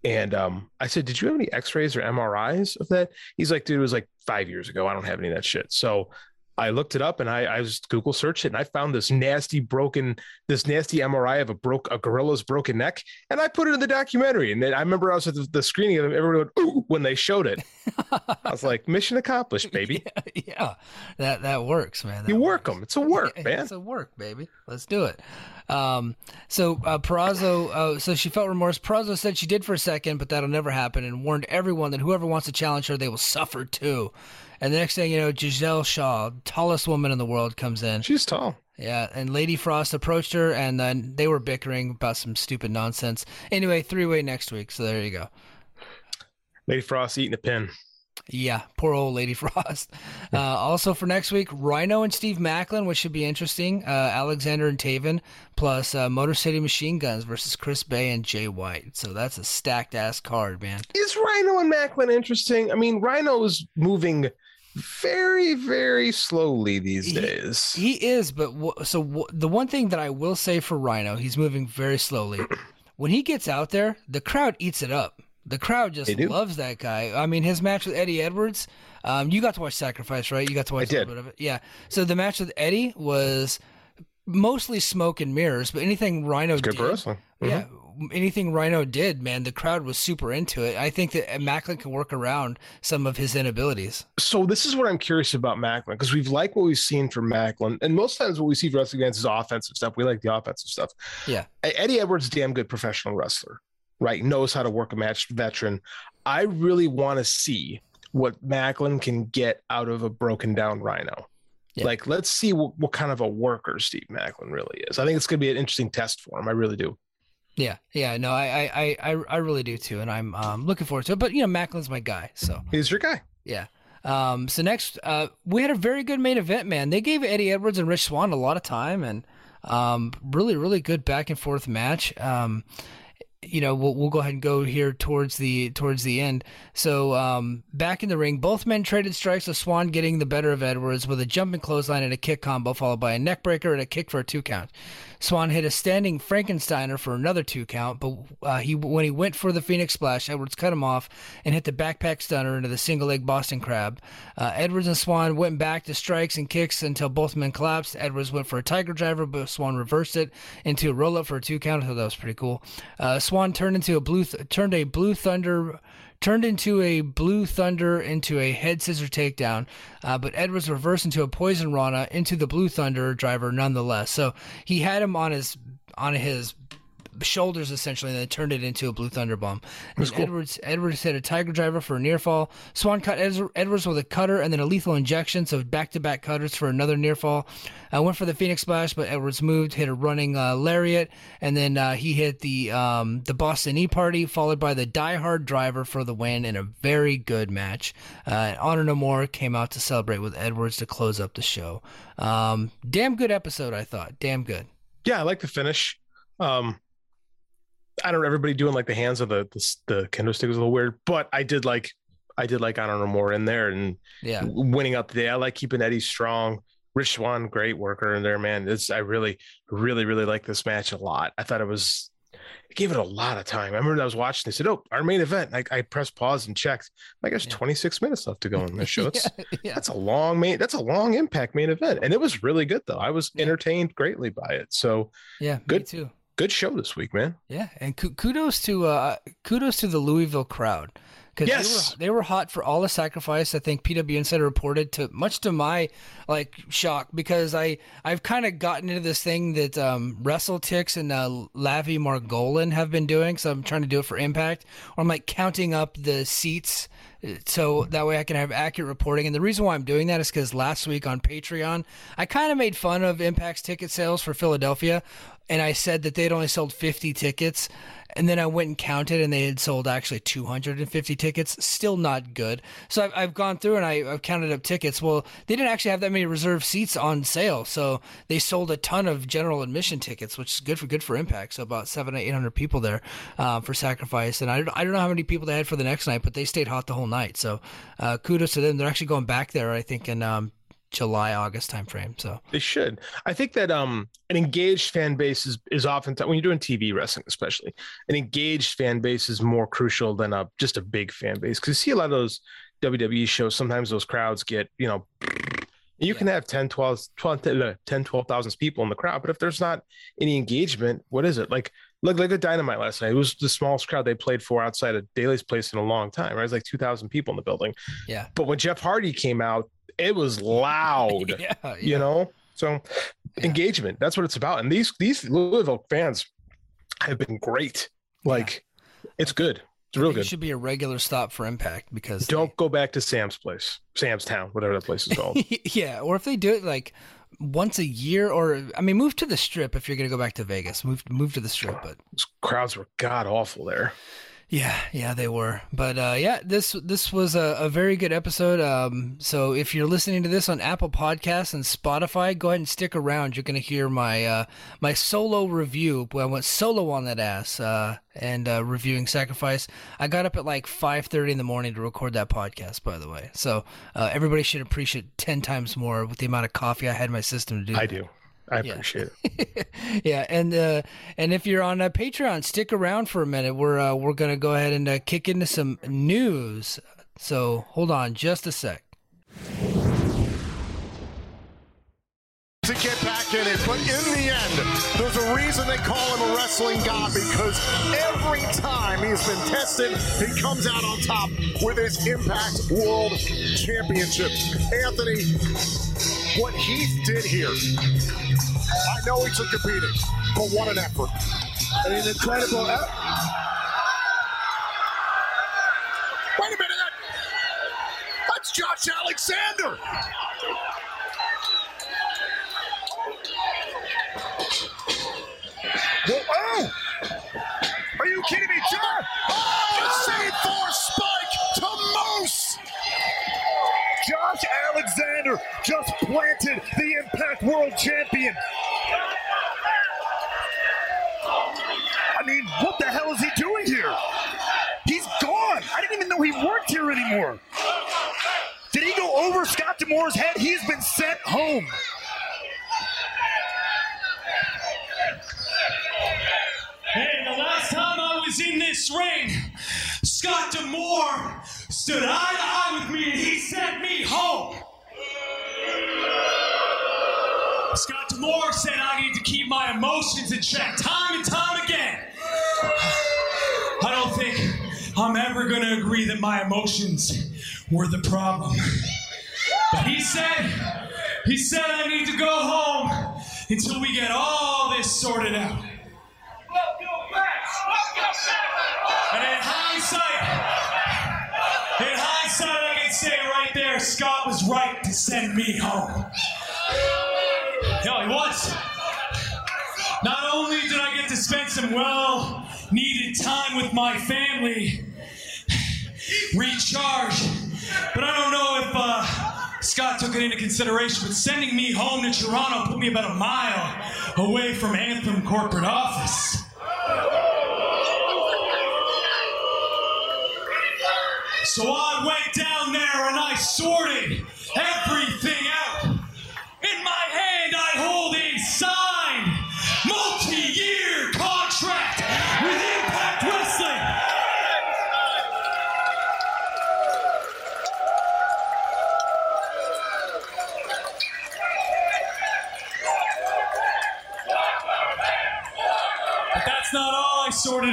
B: and um, I said, "Did you have any X-rays or MRIs of that?" He's like, "Dude, it was like five years ago. I don't have any of that shit." So I looked it up and I, I just Google searched it and I found this nasty broken, this nasty MRI of a broke a gorilla's broken neck, and I put it in the documentary. And then I remember I was at the, the screening of everyone went, ooh, when they showed it. I was like, mission accomplished, [laughs] baby.
A: yeah, that that works, man. That
B: You work
A: works.
B: them. It's a work,
A: Yeah, [laughs]
B: man.
A: It's a work, baby. Let's do it. Um, so uh, Purrazzo, uh, so she felt remorse. Purrazzo said she did for a second, but that'll never happen, and warned everyone that whoever wants to challenge her, they will suffer too. And the next thing you know, Giselle Shaw, tallest woman in the world, comes in.
B: She's tall.
A: Yeah, and Lady Frost approached her, and then they were bickering about some stupid nonsense. Anyway, three way next week. So there you go.
B: Lady Frost eating a pin.
A: Yeah, poor old Lady [laughs] Frost. Uh, also for next week, Rhino and Steve Macklin, which should be interesting. Uh, Alexander and Taven, plus uh, Motor City Machine Guns versus Chris Bey and Jay White. So that's a stacked ass card, man.
B: Is Rhino and Macklin interesting? I mean, Rhino is moving very, very slowly these
A: He-
B: days.
A: He is, but w- so w- the one thing that I will say for Rhino, he's moving very slowly. [clears throat] when he gets out there, the crowd eats it up. The crowd just loves that guy. I mean, his match with Eddie Edwards. Um, you got to watch Sacrifice, right? You got to watch
B: I
A: a
B: did.
A: little bit of it. Yeah. So the match with Eddie was mostly smoke and mirrors, but anything Rhino
B: It's good
A: did,
B: for wrestling. Mhm.
A: yeah, anything Rhino did, man, the crowd was super into it. I think that Macklin can work around some of his inabilities.
B: So this is what I'm curious about Macklin because we've liked what we've seen from Macklin, and most times what we see from wrestling fans is offensive stuff. We like the offensive stuff.
A: Yeah.
B: Eddie Edwards, damn good professional wrestler, right? Knows how to work a match, veteran. I really want to see what Macklin can get out of a broken down Rhino.
A: Yeah.
B: Like, let's see what, what kind of a worker Steve Macklin really is. I think it's going to be an interesting test for him. I really do.
A: Yeah, yeah, no, I, I, I, I- really do too, and I'm um, looking forward to it. But you know, Maclin's my guy, so
B: He's your guy.
A: yeah. Um, so next, uh, we had a very good main event, man. They gave Eddie Edwards and Rich Swann a lot of time, and um, really, really good back and forth match. Um, you know, we'll, we'll go ahead and go here towards the towards the end. So um, back in the ring, both men traded strikes with Swann getting the better of Edwards with a jumping clothesline and a kick combo, followed by a neck breaker and a kick for a two count. Swann hit a standing Frankensteiner for another two count, but uh, he when he went for the Phoenix Splash, Edwards cut him off and hit the backpack stunner into the single leg Boston Crab. Uh, Edwards and Swann went back to strikes and kicks until both men collapsed. Edwards went for a Tiger Driver, but Swann reversed it into a roll up for a two count. I thought that was pretty cool. Uh, Swann turned into a blue th- turned a blue thunder turned into a blue thunder into a head scissor takedown, uh, but Edwards reversed into a poison rana into the blue thunder driver nonetheless. So he had him on his on his shoulders essentially, and then turned it into a blue thunder bomb. And then Edwards Edwards hit a tiger driver for a near fall. Swann cut Edwards with a cutter and then a lethal injection, so back to back cutters for another near fall. Uh, went for the Phoenix Splash, but Edwards moved, hit a running uh, lariat, and then uh, he hit the um, the Boston E Party, followed by the Die Hard Driver for the win in a very good match. Uh, Honor No More came out to celebrate with Edwards to close up the show. Um, damn good episode, I thought. Damn good.
B: Yeah, I like the finish. Um, I don't know. Everybody doing like the hands of the the, the kendo stick was a little weird, but I did like I did like I don't know more in there and
A: Yeah.
B: winning up the day. I like keeping Eddie strong. Rich Swann, great worker in there, man. It's I really, really, really like this match a lot. I thought it was I gave it a lot of time. I remember I was watching. They said, "Oh, our main event." I, I pressed pause and checked. Like, there's 26 minutes left to go in this show. It's, [laughs]
A: yeah, yeah.
B: That's a long main. That's a long impact main event, and it was really good though. I was entertained greatly by it. So
A: Yeah, me
B: Good.
A: too.
B: Good show this week, man.
A: Yeah, and kudos to uh, kudos to the Louisville crowd because
B: Yes.
A: they were they were hot for all the sacrifice. I think PW Insider reported to much to my like shock because I I've kind of gotten into this thing that um, WrestleTix and uh, Lavie Margolin have been doing. So I'm trying to do it for Impact, or I'm like counting up the seats. So that way I can have accurate reporting. And the reason why I'm doing that is because last week on Patreon, I kind of made fun of Impact's ticket sales for Philadelphia. And I said that they'd only sold 50 tickets. And then I went and counted, and they had sold actually 250 tickets. Still not good. So I've, I've gone through and I, I've counted up tickets. Well, they didn't actually have that many reserved seats on sale, so they sold a ton of general admission tickets, which is good for good for Impact. So about seven, eight hundred people there uh, for Sacrifice, and I, don't- I don't know how many people they had for the next night, but they stayed hot the whole night. So uh, kudos to them. They're actually going back there, I think, in um, July, August timeframe. So
B: They should. I think that um an engaged fan base is is often when you're doing TV wrestling, especially an engaged fan base is more crucial than a just a big fan base because you see a lot of those WWE shows. Sometimes those crowds get you know. You can have 10, 12, 12, 10, 12,000 people in the crowd, but if there's not any engagement, what is it? Like, look, like a Dynamite last night. It was the smallest crowd they played for outside of Daily's place in a long time. Right? It was like 2,000 people in the building.
A: yeah,
B: But when Jeff Hardy came out, it was loud
A: yeah, [laughs] yeah.
B: you know? So
A: Yeah.
B: engagement that's what it's about. And these these louisville fans have been great. Like it's good. It's real
A: It
B: good.
A: should be a regular stop for Impact because
B: don't go back to sam's place sam's town whatever that place is called. [laughs]
A: Yeah, or if they do it like once a year, or I mean, move to the Strip if you're gonna go back to Vegas. Move move to the Strip, but
B: Those crowds were god awful there
A: Yeah, yeah, they were. But uh, yeah, this this was a, a very good episode. Um, so if you're listening to this on Apple Podcasts and Spotify, go ahead and stick around. You're gonna hear my uh, my solo review. I went solo on that ass uh, and uh, reviewing Sacrifice. I got up at like 5:30 in the morning to record that podcast. By the way, so uh, everybody should appreciate ten times more with the amount of coffee I had in my system to do.
B: I
A: that.
B: do. I
A: Yeah. [laughs]
B: appreciate it.
A: yeah, and uh, and if you're on uh, Patreon, stick around for a minute. We're uh, we're gonna go ahead and uh, kick into some news. So hold on, just a sec.
D: to get back in it. But in the end, there's a reason they call him a wrestling god because every time he's been tested, he comes out on top with his Impact World Championship. Anthony, what Heath did here, I know he took a beating, but what an effort. And an incredible effort. Wait a minute. that- That's Josh Alexander. Whoa, oh! Are you kidding me, John? Oh, the C4 spike to Moose! Josh Alexander just planted the Impact World Champion. I mean, what the hell is he doing here? He's gone. I didn't even know he worked here anymore. Did he go over Scott D'Amore's head? He's been sent home.
E: Hey, the last time I was in this ring, Scott D'Amore stood eye to eye with me and he sent me home. Scott D'Amore said I need to keep my emotions in check time and time again. I don't think I'm ever going to agree that my emotions were the problem. But he said, he said I need to go home until we get all this sorted out. And in hindsight, in hindsight, I can say right there, Scott was right to send me home. Yeah, he was. Not only did I get to spend some well needed time with my family, recharge, but I don't know if uh, Scott took it into consideration, but sending me home to Toronto put me about a mile away from Anthem corporate office. So I went down there and I sorted everything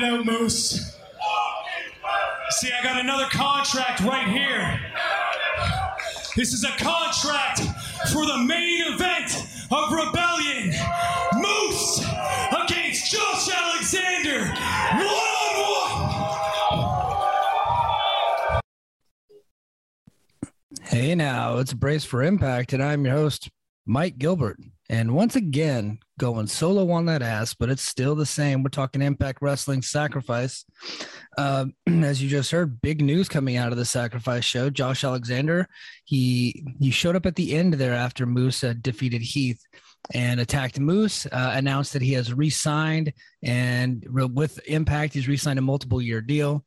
E: out, Moose. See, I got another contract right here. This is a contract for the main event of Rebellion. Moose against Josh Alexander. One on one.
A: Hey now, it's Brace for Impact, and I'm your host, Mike Gilbert. And once again, going solo on that ass, but it's still the same. We're talking Impact Wrestling Sacrifice. Uh, [clears throat] as you just heard, big news coming out of the Sacrifice show. Josh Alexander, he he showed up at the end there after uh, defeated Heath and attacked Moose. Uh, announced that he has re-signed and re- with Impact, he's re-signed a multiple year deal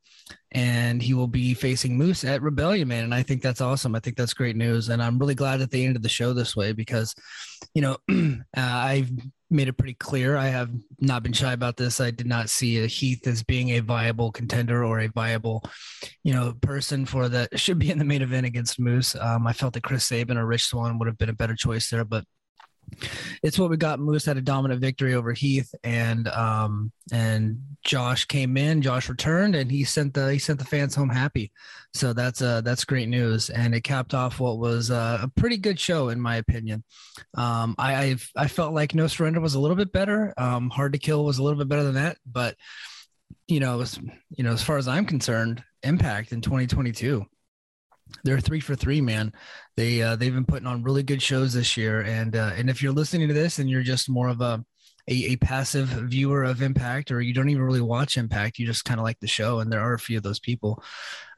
A: and he will be facing Moose at Rebellion, man. And I think that's awesome. I think that's great news, and I'm really glad that they ended the show this way because, you know, [clears throat] uh, I've made it pretty clear. I have not been shy about this. I did not see a Heath as being a viable contender or a viable, you know, person for that [laughs] should be in the main event against Moose. Um, I felt that Chris Sabin or Rich Swann would have been a better choice there, but it's what we got. Moose had a dominant victory over Heath, and um, and Josh came in. Josh returned, and he sent the he sent the fans home happy. So that's uh that's great news, and it capped off what was uh, a pretty good show in my opinion. Um, I I've, I felt like No Surrender was a little bit better. Um, Hard to Kill was a little bit better than that, but you know, as, you know, as far as I'm concerned, Impact in 2022 they're three for three, man. They uh, they've been putting on really good shows this year, and uh, and if you're listening to this and you're just more of a a, a passive viewer of Impact, or you don't even really watch Impact, you just kind of like the show, and there are a few of those people.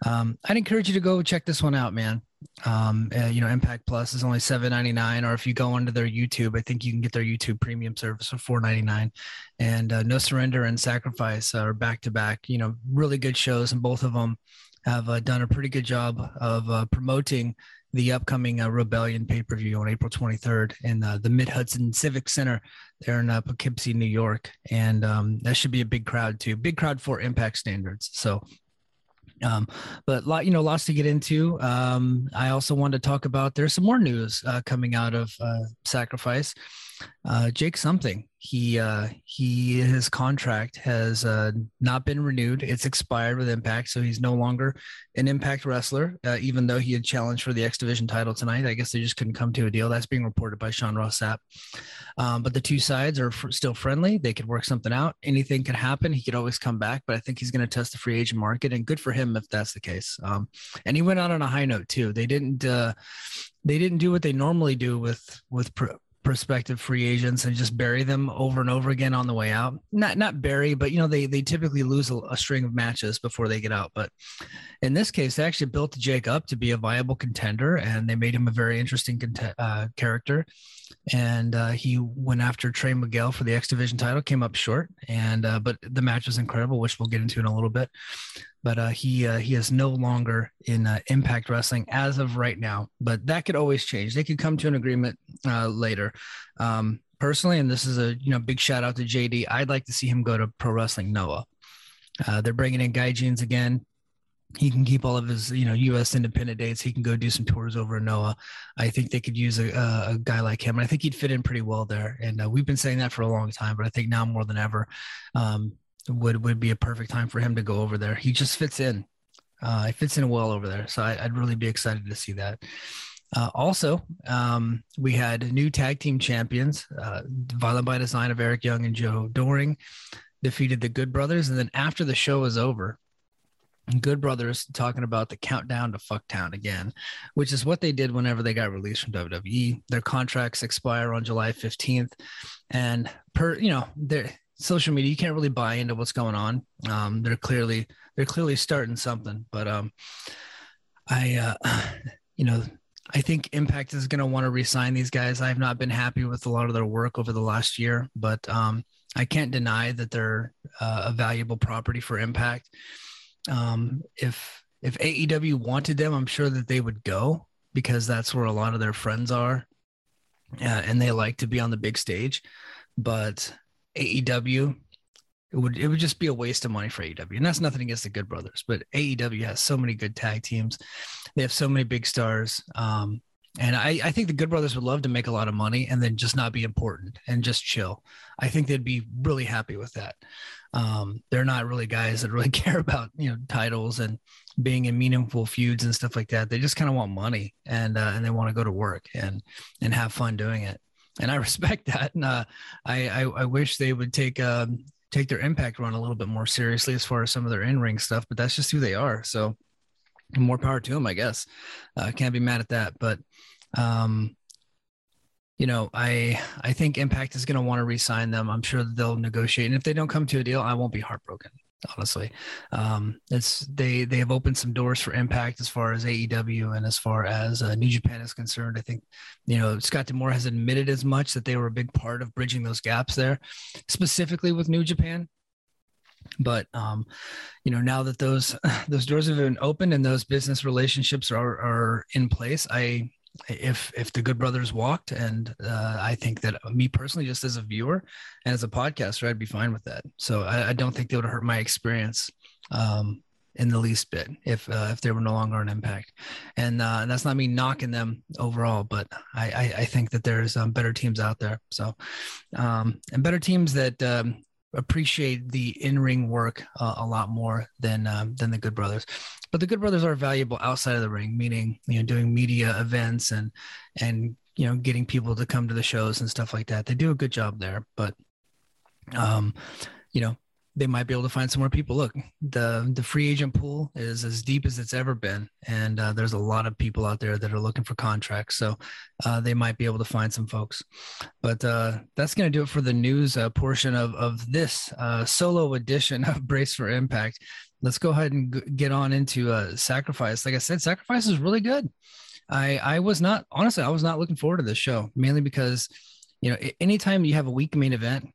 A: Um, I'd encourage you to go check this one out, man. Um, uh, you know, Impact Plus is only seven ninety nine, or if you go onto their YouTube, I think you can get their YouTube Premium service for four ninety nine. And uh, No Surrender and Sacrifice are back to back. You know, really good shows, and both of them have uh, done a pretty good job of uh, promoting the upcoming uh, Rebellion pay per view on April 23rd in uh, the Mid Hudson Civic Center there in uh, Poughkeepsie, New York. And um, that should be a big crowd too, big crowd for impact standards. So, um, but lot, you know, lots to get into. Um, I also wanted to talk about there's some more news uh, coming out of uh, Sacrifice. Uh, Jake something he uh, he his contract has uh, not been renewed. It's expired with Impact, so he's no longer an Impact wrestler. Uh, even though he had challenged for the X Division title tonight, I guess they just couldn't come to a deal. That's being reported by Sean Ross Sapp. Um, but the two sides are f- still friendly. They could work something out. Anything could happen. He could always come back. But I think he's going to test the free agent market, and good for him if that's the case. Um, and he went out on a high note too. They didn't. Uh, they didn't do what they normally do with with prospective free agents and just bury them over and over again on the way out. Not not bury, but you know they they typically lose a, a string of matches before they get out. But in this case, they actually built Jake up to be a viable contender, and they made him a very interesting cont- uh, character. And uh, he went after Trey Miguel for the X Division title, came up short, and uh, but the match was incredible, which we'll get into in a little bit but uh, he uh, he is no longer in uh, Impact Wrestling as of right now. But that could always change. They could come to an agreement uh, later. Um, personally, and this is a you know big shout out to JD. I'd like to see him go to Pro Wrestling Noah. Uh, they're bringing in Gaijins again. He can keep all of his, you know, U.S. independent dates. He can go do some tours over in Noah. I think they could use a, a guy like him, I think he'd fit in pretty well there. And uh, we've been saying that for a long time, but I think now more than ever, um, would would be a perfect time for him to go over there. He just fits in. Uh, he fits in well over there, so I, would really be excited to see that. Uh, also, um, we had new tag team champions, uh, Violent by Design of Eric Young and Joe Doering, defeated the Good Brothers, and then after the show was over, Good Brothers talking about the countdown to Fucktown again, which is what they did whenever they got released from WWE. Their contracts expire on July 15th. And per, you know, they're social media, you can't really buy into what's going on. Um, they're clearly they're clearly starting something, but um, I uh, [sighs] you know I think Impact is going to want to resign these guys. I have not been happy with a lot of their work over the last year, but um, I can't deny that they're uh, a valuable property for Impact. Um, if if AEW wanted them, I'm sure that they would go because that's where a lot of their friends are, uh, and they like to be on the big stage. But AEW, it would it would just be a waste of money for AEW. And that's nothing against the Good Brothers, but AEW has so many good tag teams. They have so many big stars. Um, and I, I think the Good Brothers would love to make a lot of money and then just not be important and just chill. I think they'd be really happy with that. Um, they're not really guys that really [laughs] care about you know titles and being in meaningful feuds and stuff like that. They just kind of want money and uh, and they want to go to work and and have fun doing it and I [laughs] respect that. And uh, I, I, I wish they would take um, take their impact run a little bit more seriously as far as some of their in ring stuff. But that's just who they are. So more power to them, I guess. Uh, can't be mad at that. But um, you know, I I think Impact is going to want to re-sign them. I'm sure they'll negotiate, and if they don't come to a deal, I won't be heartbroken honestly. Um, it's they they have opened some doors for Impact as far as AEW and as far as uh, New Japan is concerned. I think you know Scott D'Amore has admitted as much that they were a big part of bridging those gaps there, specifically with New Japan. But um, you know now that those [sighs] those doors have been opened and those business relationships are are in place, I if if the good brothers walked and uh, i think that me personally just as a viewer and as a podcaster i'd be fine with that. So i, I don't think they would hurt my experience um, in the least bit if uh, if they were no longer an impact. And, uh, that's not me knocking them overall but i i, I think that there's um, better teams out there. So um, and better teams that um, appreciate the in-ring work uh, a lot more than um, than the Good Brothers. But the Good Brothers are valuable outside of the ring, meaning you know doing media events and and you know getting people to come to the shows and stuff like that. They do a good job there, but um, you know they might be able to find some more people. Look, the the free agent pool is as deep as it's ever been, and uh, there's a lot of people out there that are looking for contracts. So uh, they might be able to find some folks. But uh, that's going to do it for the news uh, portion of of this uh, solo edition [laughs] of Brace for Impact. Let's go ahead and g- get on into uh, Sacrifice. Like I said, Sacrifice is really good. I I was not honestly I was not looking forward to this show mainly because you know anytime you have a week main event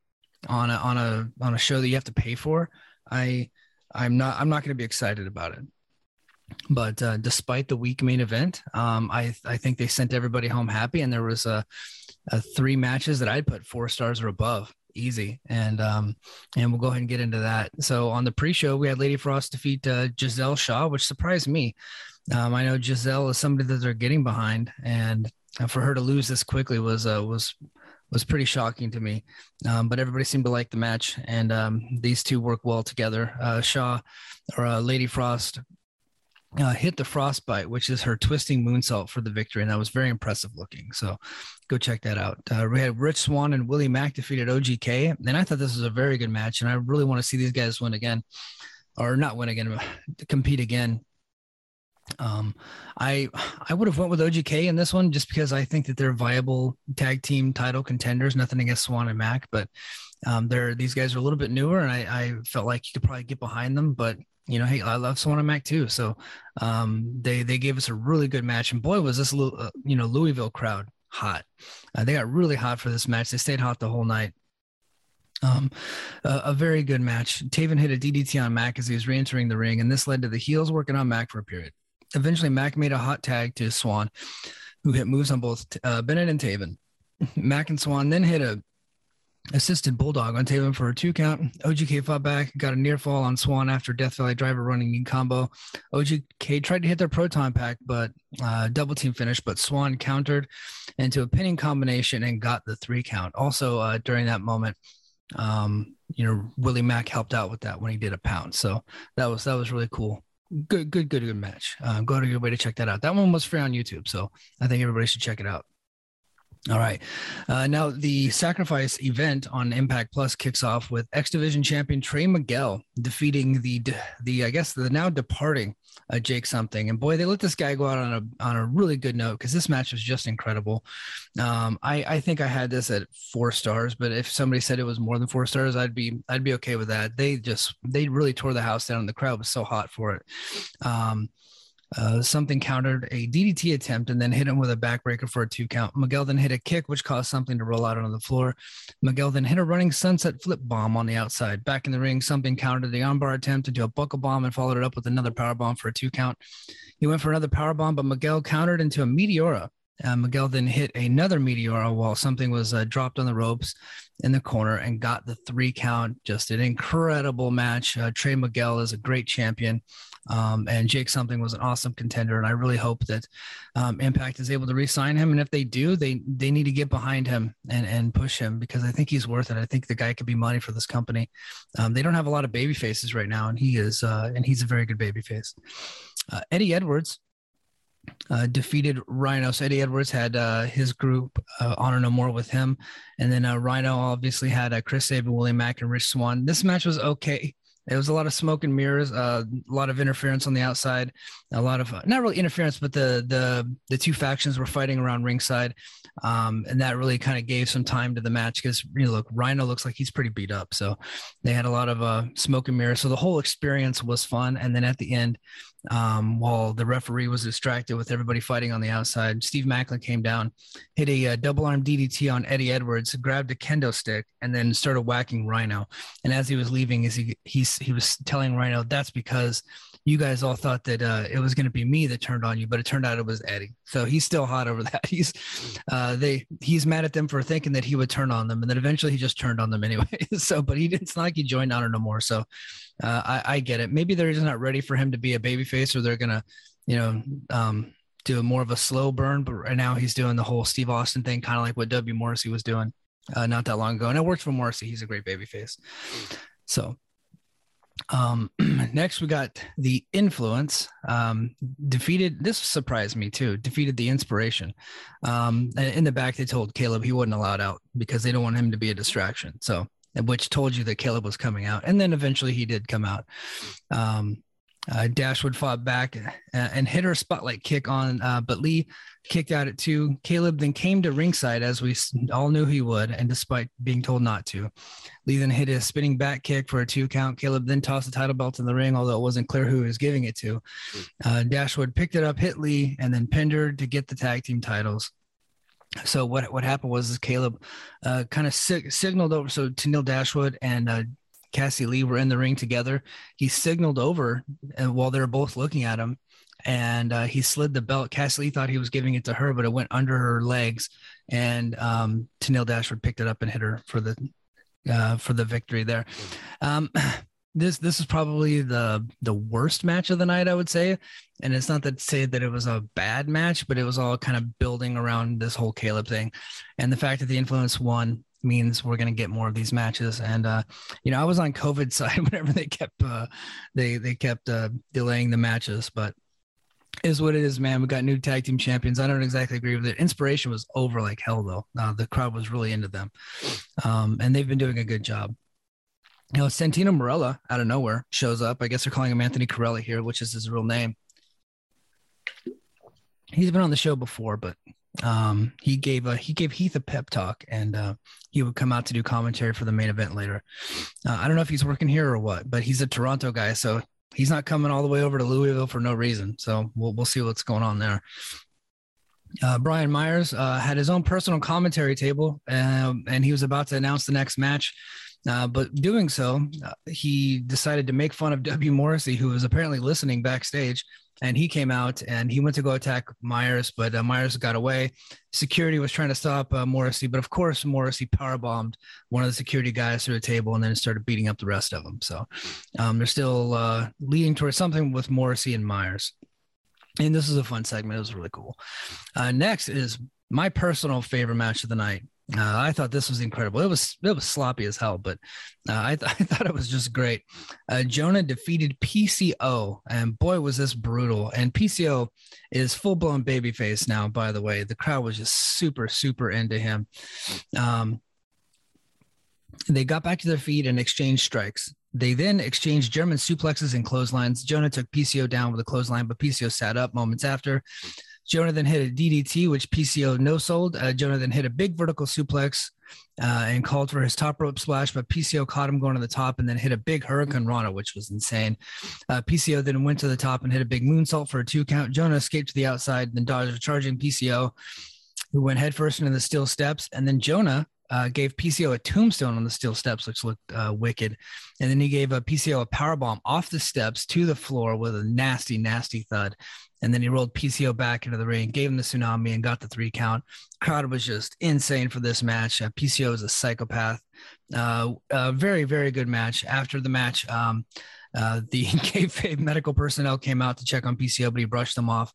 A: on a on a on a show that you have to pay for, I I'm not I'm not going to be excited about it. But uh, despite the week main event, um, I I think they sent everybody home happy, and there was a, a three matches that I'd put four stars or above easy. And um and we'll go ahead and get into that. So on the pre-show we had lady frost defeat uh, giselle shaw which surprised me. Um i know giselle is somebody that they're getting behind. And for her to lose this quickly was uh, was was pretty shocking to me. Um, but everybody seemed to like the match, and um, these two work well together. Uh, Shaw or uh, Lady Frost uh, hit the frostbite, which is her twisting moonsault for the victory, and that was very impressive looking. So go check that out. Uh, we had Rich Swann and Willie Mack defeated OGK, and I thought this was a very good match, and I really want to see these guys win again, or not win again, [sighs] compete again um, I I would have went with OGK in this one just because I think that they're viable tag team title contenders. Nothing against Swann and Mack, but um, they're these guys are a little bit newer, and I, I felt like you could probably get behind them. But you know, hey, I love Swann and Mack too, so um, they they gave us a really good match, and boy, was this uh, you know Louisville crowd hot. Uh, they got really hot for this match. They stayed hot the whole night. Um, a, a, very good match. Taven hit a DDT on Mack as he was re-entering the ring, and this led to the heels working on Mack for a period. Eventually, Mack made a hot tag to Swann, who hit moves on both uh, Bennett and Taven. [laughs] Mack and Swann then hit a assisted bulldog on Taven for a two count. OGK fought back, got a near fall on Swann after Death Valley driver running in combo. OGK tried to hit their proton pack, but uh, double team finish, but Swann countered into a pinning combination and got the three count. Also, uh, during that moment, um, you know, Willie Mack helped out with that when he did a pound. So that was that was really cool good, good, good, good match. Uh, go to your way to check that out. That one was free on YouTube, so I think everybody should check it out. All right. Uh, now, the sacrifice event on Impact Plus kicks off with X Division champion Trey Miguel defeating the, the I guess, the now departing uh, Jake something. And boy, they let this guy go out on a, on a really good note because this match was just incredible. Um, I, I think I had this at four stars, but if somebody said it was more than four stars, I'd be, I'd be okay with that. They just, they really tore the house down and the crowd was so hot for it. Um, uh, something countered a DDT attempt and then hit him with a backbreaker for a two count. Miguel then hit a kick, which caused something to roll out onto the floor. Miguel then hit a running sunset flip bomb on the outside. Back in the ring, something countered the armbar attempt into a buckle bomb and followed it up with another power bomb for a two count. He went for another power bomb, but Miguel countered into a meteora. Uh, Miguel then hit another meteora while something was uh, dropped on the ropes in the corner and got the three count. Just an incredible match. Uh, Trey Miguel is a great champion. Um, and Jake Something was an awesome contender, and I really hope that um, Impact is able to re-sign him. And if they do, they they need to get behind him and and push him because I think he's worth it. I think the guy could be money for this company. Um, they don't have a lot of baby faces right now, and he is, uh, and he's a very good baby face. Uh, Eddie Edwards uh, defeated Rhino. So Eddie Edwards had uh, his group uh, Honor No More with him, and then uh, Rhino obviously had uh, Chris Sabin, Willie Mack, and Rich Swann. This match was okay. It was a lot of smoke and mirrors, uh, a lot of interference on the outside, a lot of uh, not really interference, but the the the two factions were fighting around ringside, um, and that really kind of gave some time to the match because you know, look, Rhino looks like he's pretty beat up, so they had a lot of uh, smoke and mirrors. So the whole experience was fun, and then at the end, um, while the referee was distracted with everybody fighting on the outside. Steve Maclin came down, hit a, a uh, double arm DDT on Eddie Edwards, grabbed a kendo stick, and then started whacking Rhino. And as he was leaving, as he he's, he was telling Rhino, "That's because you guys all thought that uh, it was going to be me that turned on you, but it turned out it was Eddie. So he's still hot over [laughs] that. He's uh, they he's mad at them for thinking that he would turn on them, and then eventually he just turned on them anyway. [laughs] so, but he didn't. It's not like he joined on Honor no more. So uh, I, I get it. Maybe they're just not ready for him to be a babyface, or they're gonna, you know, um, do more of a slow burn. But right now he's doing the whole Steve Austin thing, kind of like what W Morrissey was doing uh, not that long ago, and it worked for Morrissey. He's a great babyface. So um, [clears throat] next, we got the influence. Um, defeated. This surprised me too. Defeated the inspiration. Um, in the back, they told Kaleb he wasn't allowed out because they don't want him to be a distraction. So which told you that Kaleb was coming out. And then eventually he did come out. Um, uh, Dashwood fought back uh, and hit her spotlight kick on, uh, but Lee kicked out at two. Kaleb then came to ringside as we all knew he would, and despite being told not to, Lee then hit a spinning back kick for a two count. Kaleb then tossed the title belt in the ring, although it wasn't clear who he was giving it to. Uh, Dashwood picked it up, hit Lee, and then pinned her to get the tag team titles. So what what happened was is Kaleb uh, kind of sig- signaled over. So Tenille Dashwood and uh, Cassie Lee were in the ring together. He signaled over and while they were both looking at him, and uh, he slid the belt. Cassie Lee thought he was giving it to her, but it went under her legs, and um, Tenille Dashwood picked it up and hit her for the uh, for the victory there. Um, [clears throat] this this is probably the the worst match of the night, I would say. And it's not to say that it was a bad match, but it was all kind of building around this whole Kaleb thing, and the fact that the influence won means we're going to get more of these matches. And uh, you know, I was on COVID [laughs] side whenever they kept uh, they they kept uh, delaying the matches, but is what it is, man. We got new tag team champions. I don't exactly agree with it. Inspiration was over like hell, though. Uh, the crowd was really into them, um, and they've been doing a good job. You know, Santino Marella out of nowhere shows up. I guess they're calling him Anthony Carelli here, which is his real name. He's been on the show before, but um, he gave a he gave Heath a pep talk, and uh, he would come out to do commentary for the main event later. Uh, I don't know if he's working here or what, but he's a Toronto guy, so he's not coming all the way over to Louisville for no reason. So we'll we'll see what's going on there. Uh, Brian Myers uh, had his own personal commentary table, um, and he was about to announce the next match. Uh, but doing so, uh, he decided to make fun of W. Morrissey, who was apparently listening backstage and he came out and he went to go attack Myers, but uh, Myers got away. Security was trying to stop uh, Morrissey, but of course Morrissey power bombed one of the security guys through a table and then started beating up the rest of them. So um, they're still uh, leading towards something with Morrissey and Myers. And this is a fun segment. It was really cool. Uh, next is my personal favorite match of the night. Uh, I thought this was incredible. It was it was sloppy as hell, but uh, I, th- [laughs] I thought it was just great. Uh, Jonah defeated PCO, and boy was this brutal. And PCO is full blown babyface now. By the way, the crowd was just super super into him. Um, they got back to their feet and exchanged strikes. They then exchanged German suplexes and clotheslines. Jonah took PCO down with a clothesline, but PCO sat up moments after. Jonah then hit a DDT, which PCO no sold. Uh, Jonah then hit a big vertical suplex uh, and called for his top rope splash, but PCO caught him going to the top and then hit a big Hurricane Rana, which was insane. Uh, PCO then went to the top and hit a big moonsault for a two count. Jonah escaped to the outside, then dodged a charging PCO, who went headfirst into the steel steps. And then Jonah uh, gave PCO a tombstone on the steel steps, which looked uh, wicked. And then he gave a PCO a power bomb off the steps to the floor with a nasty, nasty thud. And then he rolled PCO back into the ring, gave him the tsunami, and got the three count. Crowd was just insane for this match. Uh, PCO is a psychopath. Uh, a very, very good match. After the match, um, uh, [laughs] the kayfabe medical personnel came out to check on PCO, but he brushed them off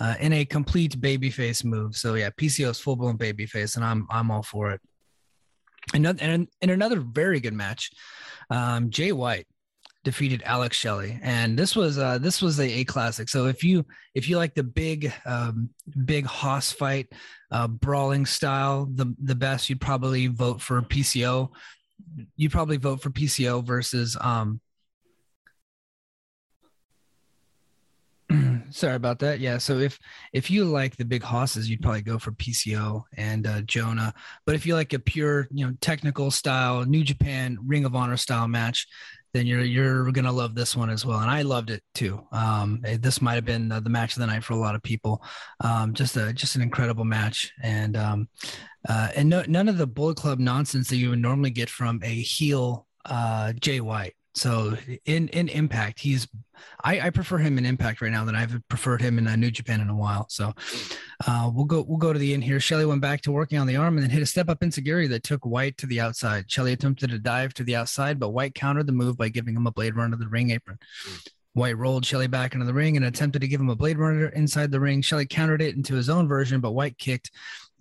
A: uh, in a complete babyface move. So yeah, PCO is full blown babyface, and I'm I'm all for it. And in another very good match, um, Jay White defeated Alex Shelley, and this was uh, this was a, a classic. So if you if you like the big um, big hoss fight, uh, brawling style, the the best, you'd probably vote for PCO. You'd probably vote for PCO versus um, [clears throat] sorry about that. Yeah. So if if you like the big hosses, you'd probably go for PCO and uh, Jonah. But if you like a pure, you know, technical style, New Japan Ring of Honor style match, then you're you're gonna love this one as well. And I loved it too. Um, this might have been the, the, match of the night for a lot of people. Um, just a just an incredible match, and um, uh, and no, none of the Bullet Club nonsense that you would normally get from a heel uh, Jay White. So in in Impact, he's I, I prefer him in Impact right now than I've preferred him in uh, New Japan in a while. So uh, we'll go we'll go to the end here. Shelley went back to working on the arm and then hit a step up enzuigiri that took White to the outside. Shelley attempted a dive to the outside, but White countered the move by giving him a blade run to the ring apron. White rolled Shelley back into the ring and attempted to give him a blade runner inside the ring. Shelley countered it into his own version, but White kicked.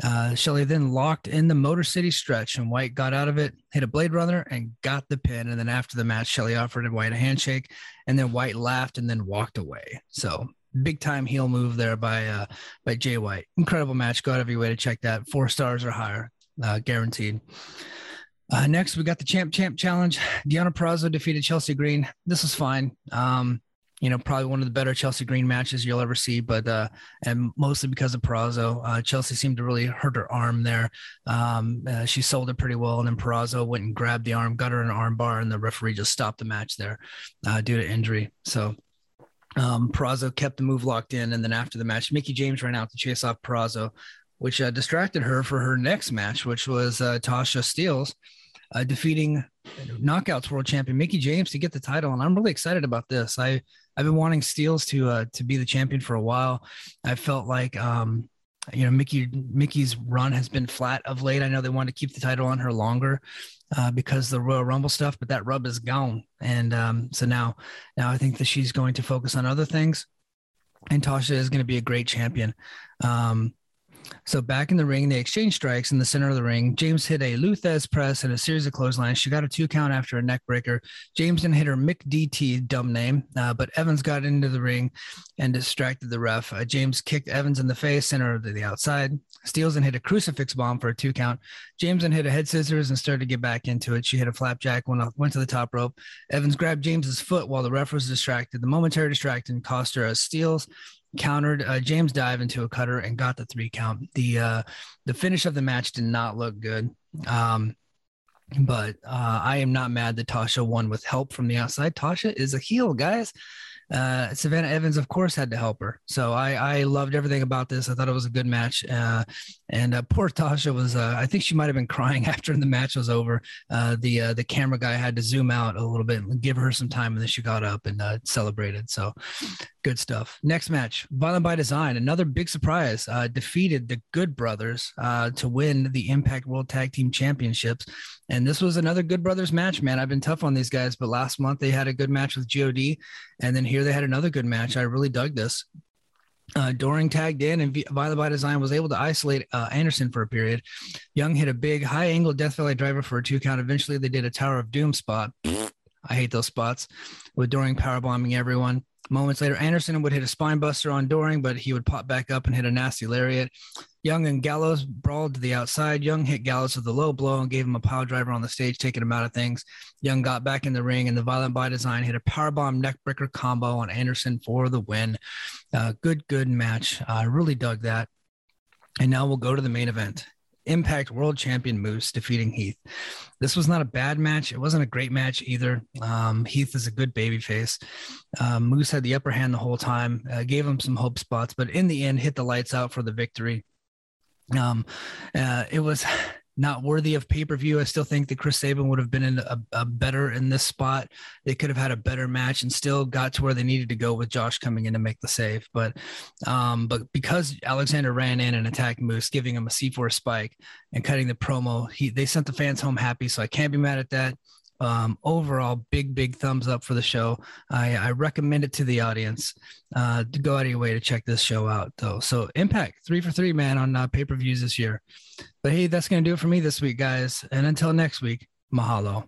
A: Uh, Shelley then locked in the Motor City stretch, and White got out of it, hit a blade runner, and got the pin. And then after the match, Shelley offered White a handshake, and then White laughed and then walked away. So big time heel move there by uh, by Jay White. Incredible match. Go out of your way to check that. Four stars or higher, uh, guaranteed. Uh, next, we got the Champ Champ Challenge. Deonna Purrazzo defeated Chelsea Green. This was fine. Um, you know, probably one of the better Chelsea Green matches you'll ever see, but uh, and mostly because of Purrazzo. Uh, Chelsea seemed to really hurt her arm there. Um, uh, she sold it pretty well, and then Purrazzo went and grabbed the arm, got her an arm bar, and the referee just stopped the match there uh, due to injury. So um, Purrazzo kept the move locked in, and then after the match, Mickie James ran out to chase off Purrazzo, which uh, distracted her for her next match, which was uh, Tasha Steelz uh, defeating knockouts world champion Mickie James to get the title, and I'm really excited about this. I I've been wanting Steelz to uh, to be the champion for a while. I felt like um, you know Mickie Mickie's run has been flat of late. I know they wanted to keep the title on her longer uh, because the Royal Rumble stuff, but that rub is gone, and um, so now now I think that she's going to focus on other things, and Tasha is going to be a great champion. Um, so back in the ring, they exchange strikes in the center of the ring. James hit a Lou Thesz press and a series of clotheslines. She got a two count after a neck breaker. James then hit her Mick DT, dumb name, uh, but Evans got into the ring and distracted the ref. Uh, James kicked Evans in the face, center to the outside. Steelz and hit a crucifix bomb for a two count. James then hit a head scissors and started to get back into it. She hit a flapjack, went, went to the top rope. Evans grabbed James's foot while the ref was distracted. The momentary distraction cost her a Steelz countered uh, James dive into a cutter and got the three count. The uh, the finish of the match did not look good. Um, but uh, I am not mad that Tasha won with help from the outside. Tasha is a heel, guys uh, Savannah Evans, of course, had to help her. So I, I loved everything about this. I thought it was a good match. Uh, and uh, poor Tasha was, uh, I think she might have been [laughs] crying after the match was over. Uh, the uh, the camera guy had to zoom out a little bit and give her some time, and then she got up and celebrated. So good stuff. Next match, Violent by Design, another big surprise, uh, defeated the Good Brothers uh, to win the Impact World Tag Team Championships. And this was another Good Brothers match, man. I've been tough on these guys, but last month they had a good match with God, and then here they had another good match. I really dug this. Uh, Doering tagged in, and Violent by Design was able to isolate uh, Anderson for a period. Young hit a big high angle Death Valley driver for a two count. Eventually, they did a Tower of Doom spot. I hate those spots with Doering power bombing everyone. Moments later, Anderson would hit a spine buster on Doering, but he would pop back up and hit a nasty lariat. Young and Gallows brawled to the outside. Young hit Gallows with a low blow and gave him a pile driver on the stage, taking him out of things. Young got back in the ring, and the Violent by Design hit a powerbomb neckbreaker combo on Anderson for the win. Uh, good, good match. I uh, really dug that. And now we'll go to the main event. Impact World Champion Moose defeating Heath. This was not a bad match. It wasn't a great match either. Um, Heath is a good baby face. Um, Moose had the upper hand the whole time, uh, gave him some hope spots, but in the end, hit the lights out for the victory. Um, uh, it was not worthy of pay per view. I still think that Chris Sabin would have been in a, a, better in this spot. They could have had a better match and still got to where they needed to go with Josh coming in to make the save. But, um, but because Alexander ran in and attacked Moose, giving him a C4 spike and cutting the promo, he they sent the fans home happy. So I can't be mad at that um, overall, big, big thumbs up for the show. I, I recommend it to the audience uh, to go out of your way to check this show out, though. So, Impact, three for three, man, on uh, pay per views this year. But hey, that's going to do it for me this week, guys. And until next week, mahalo.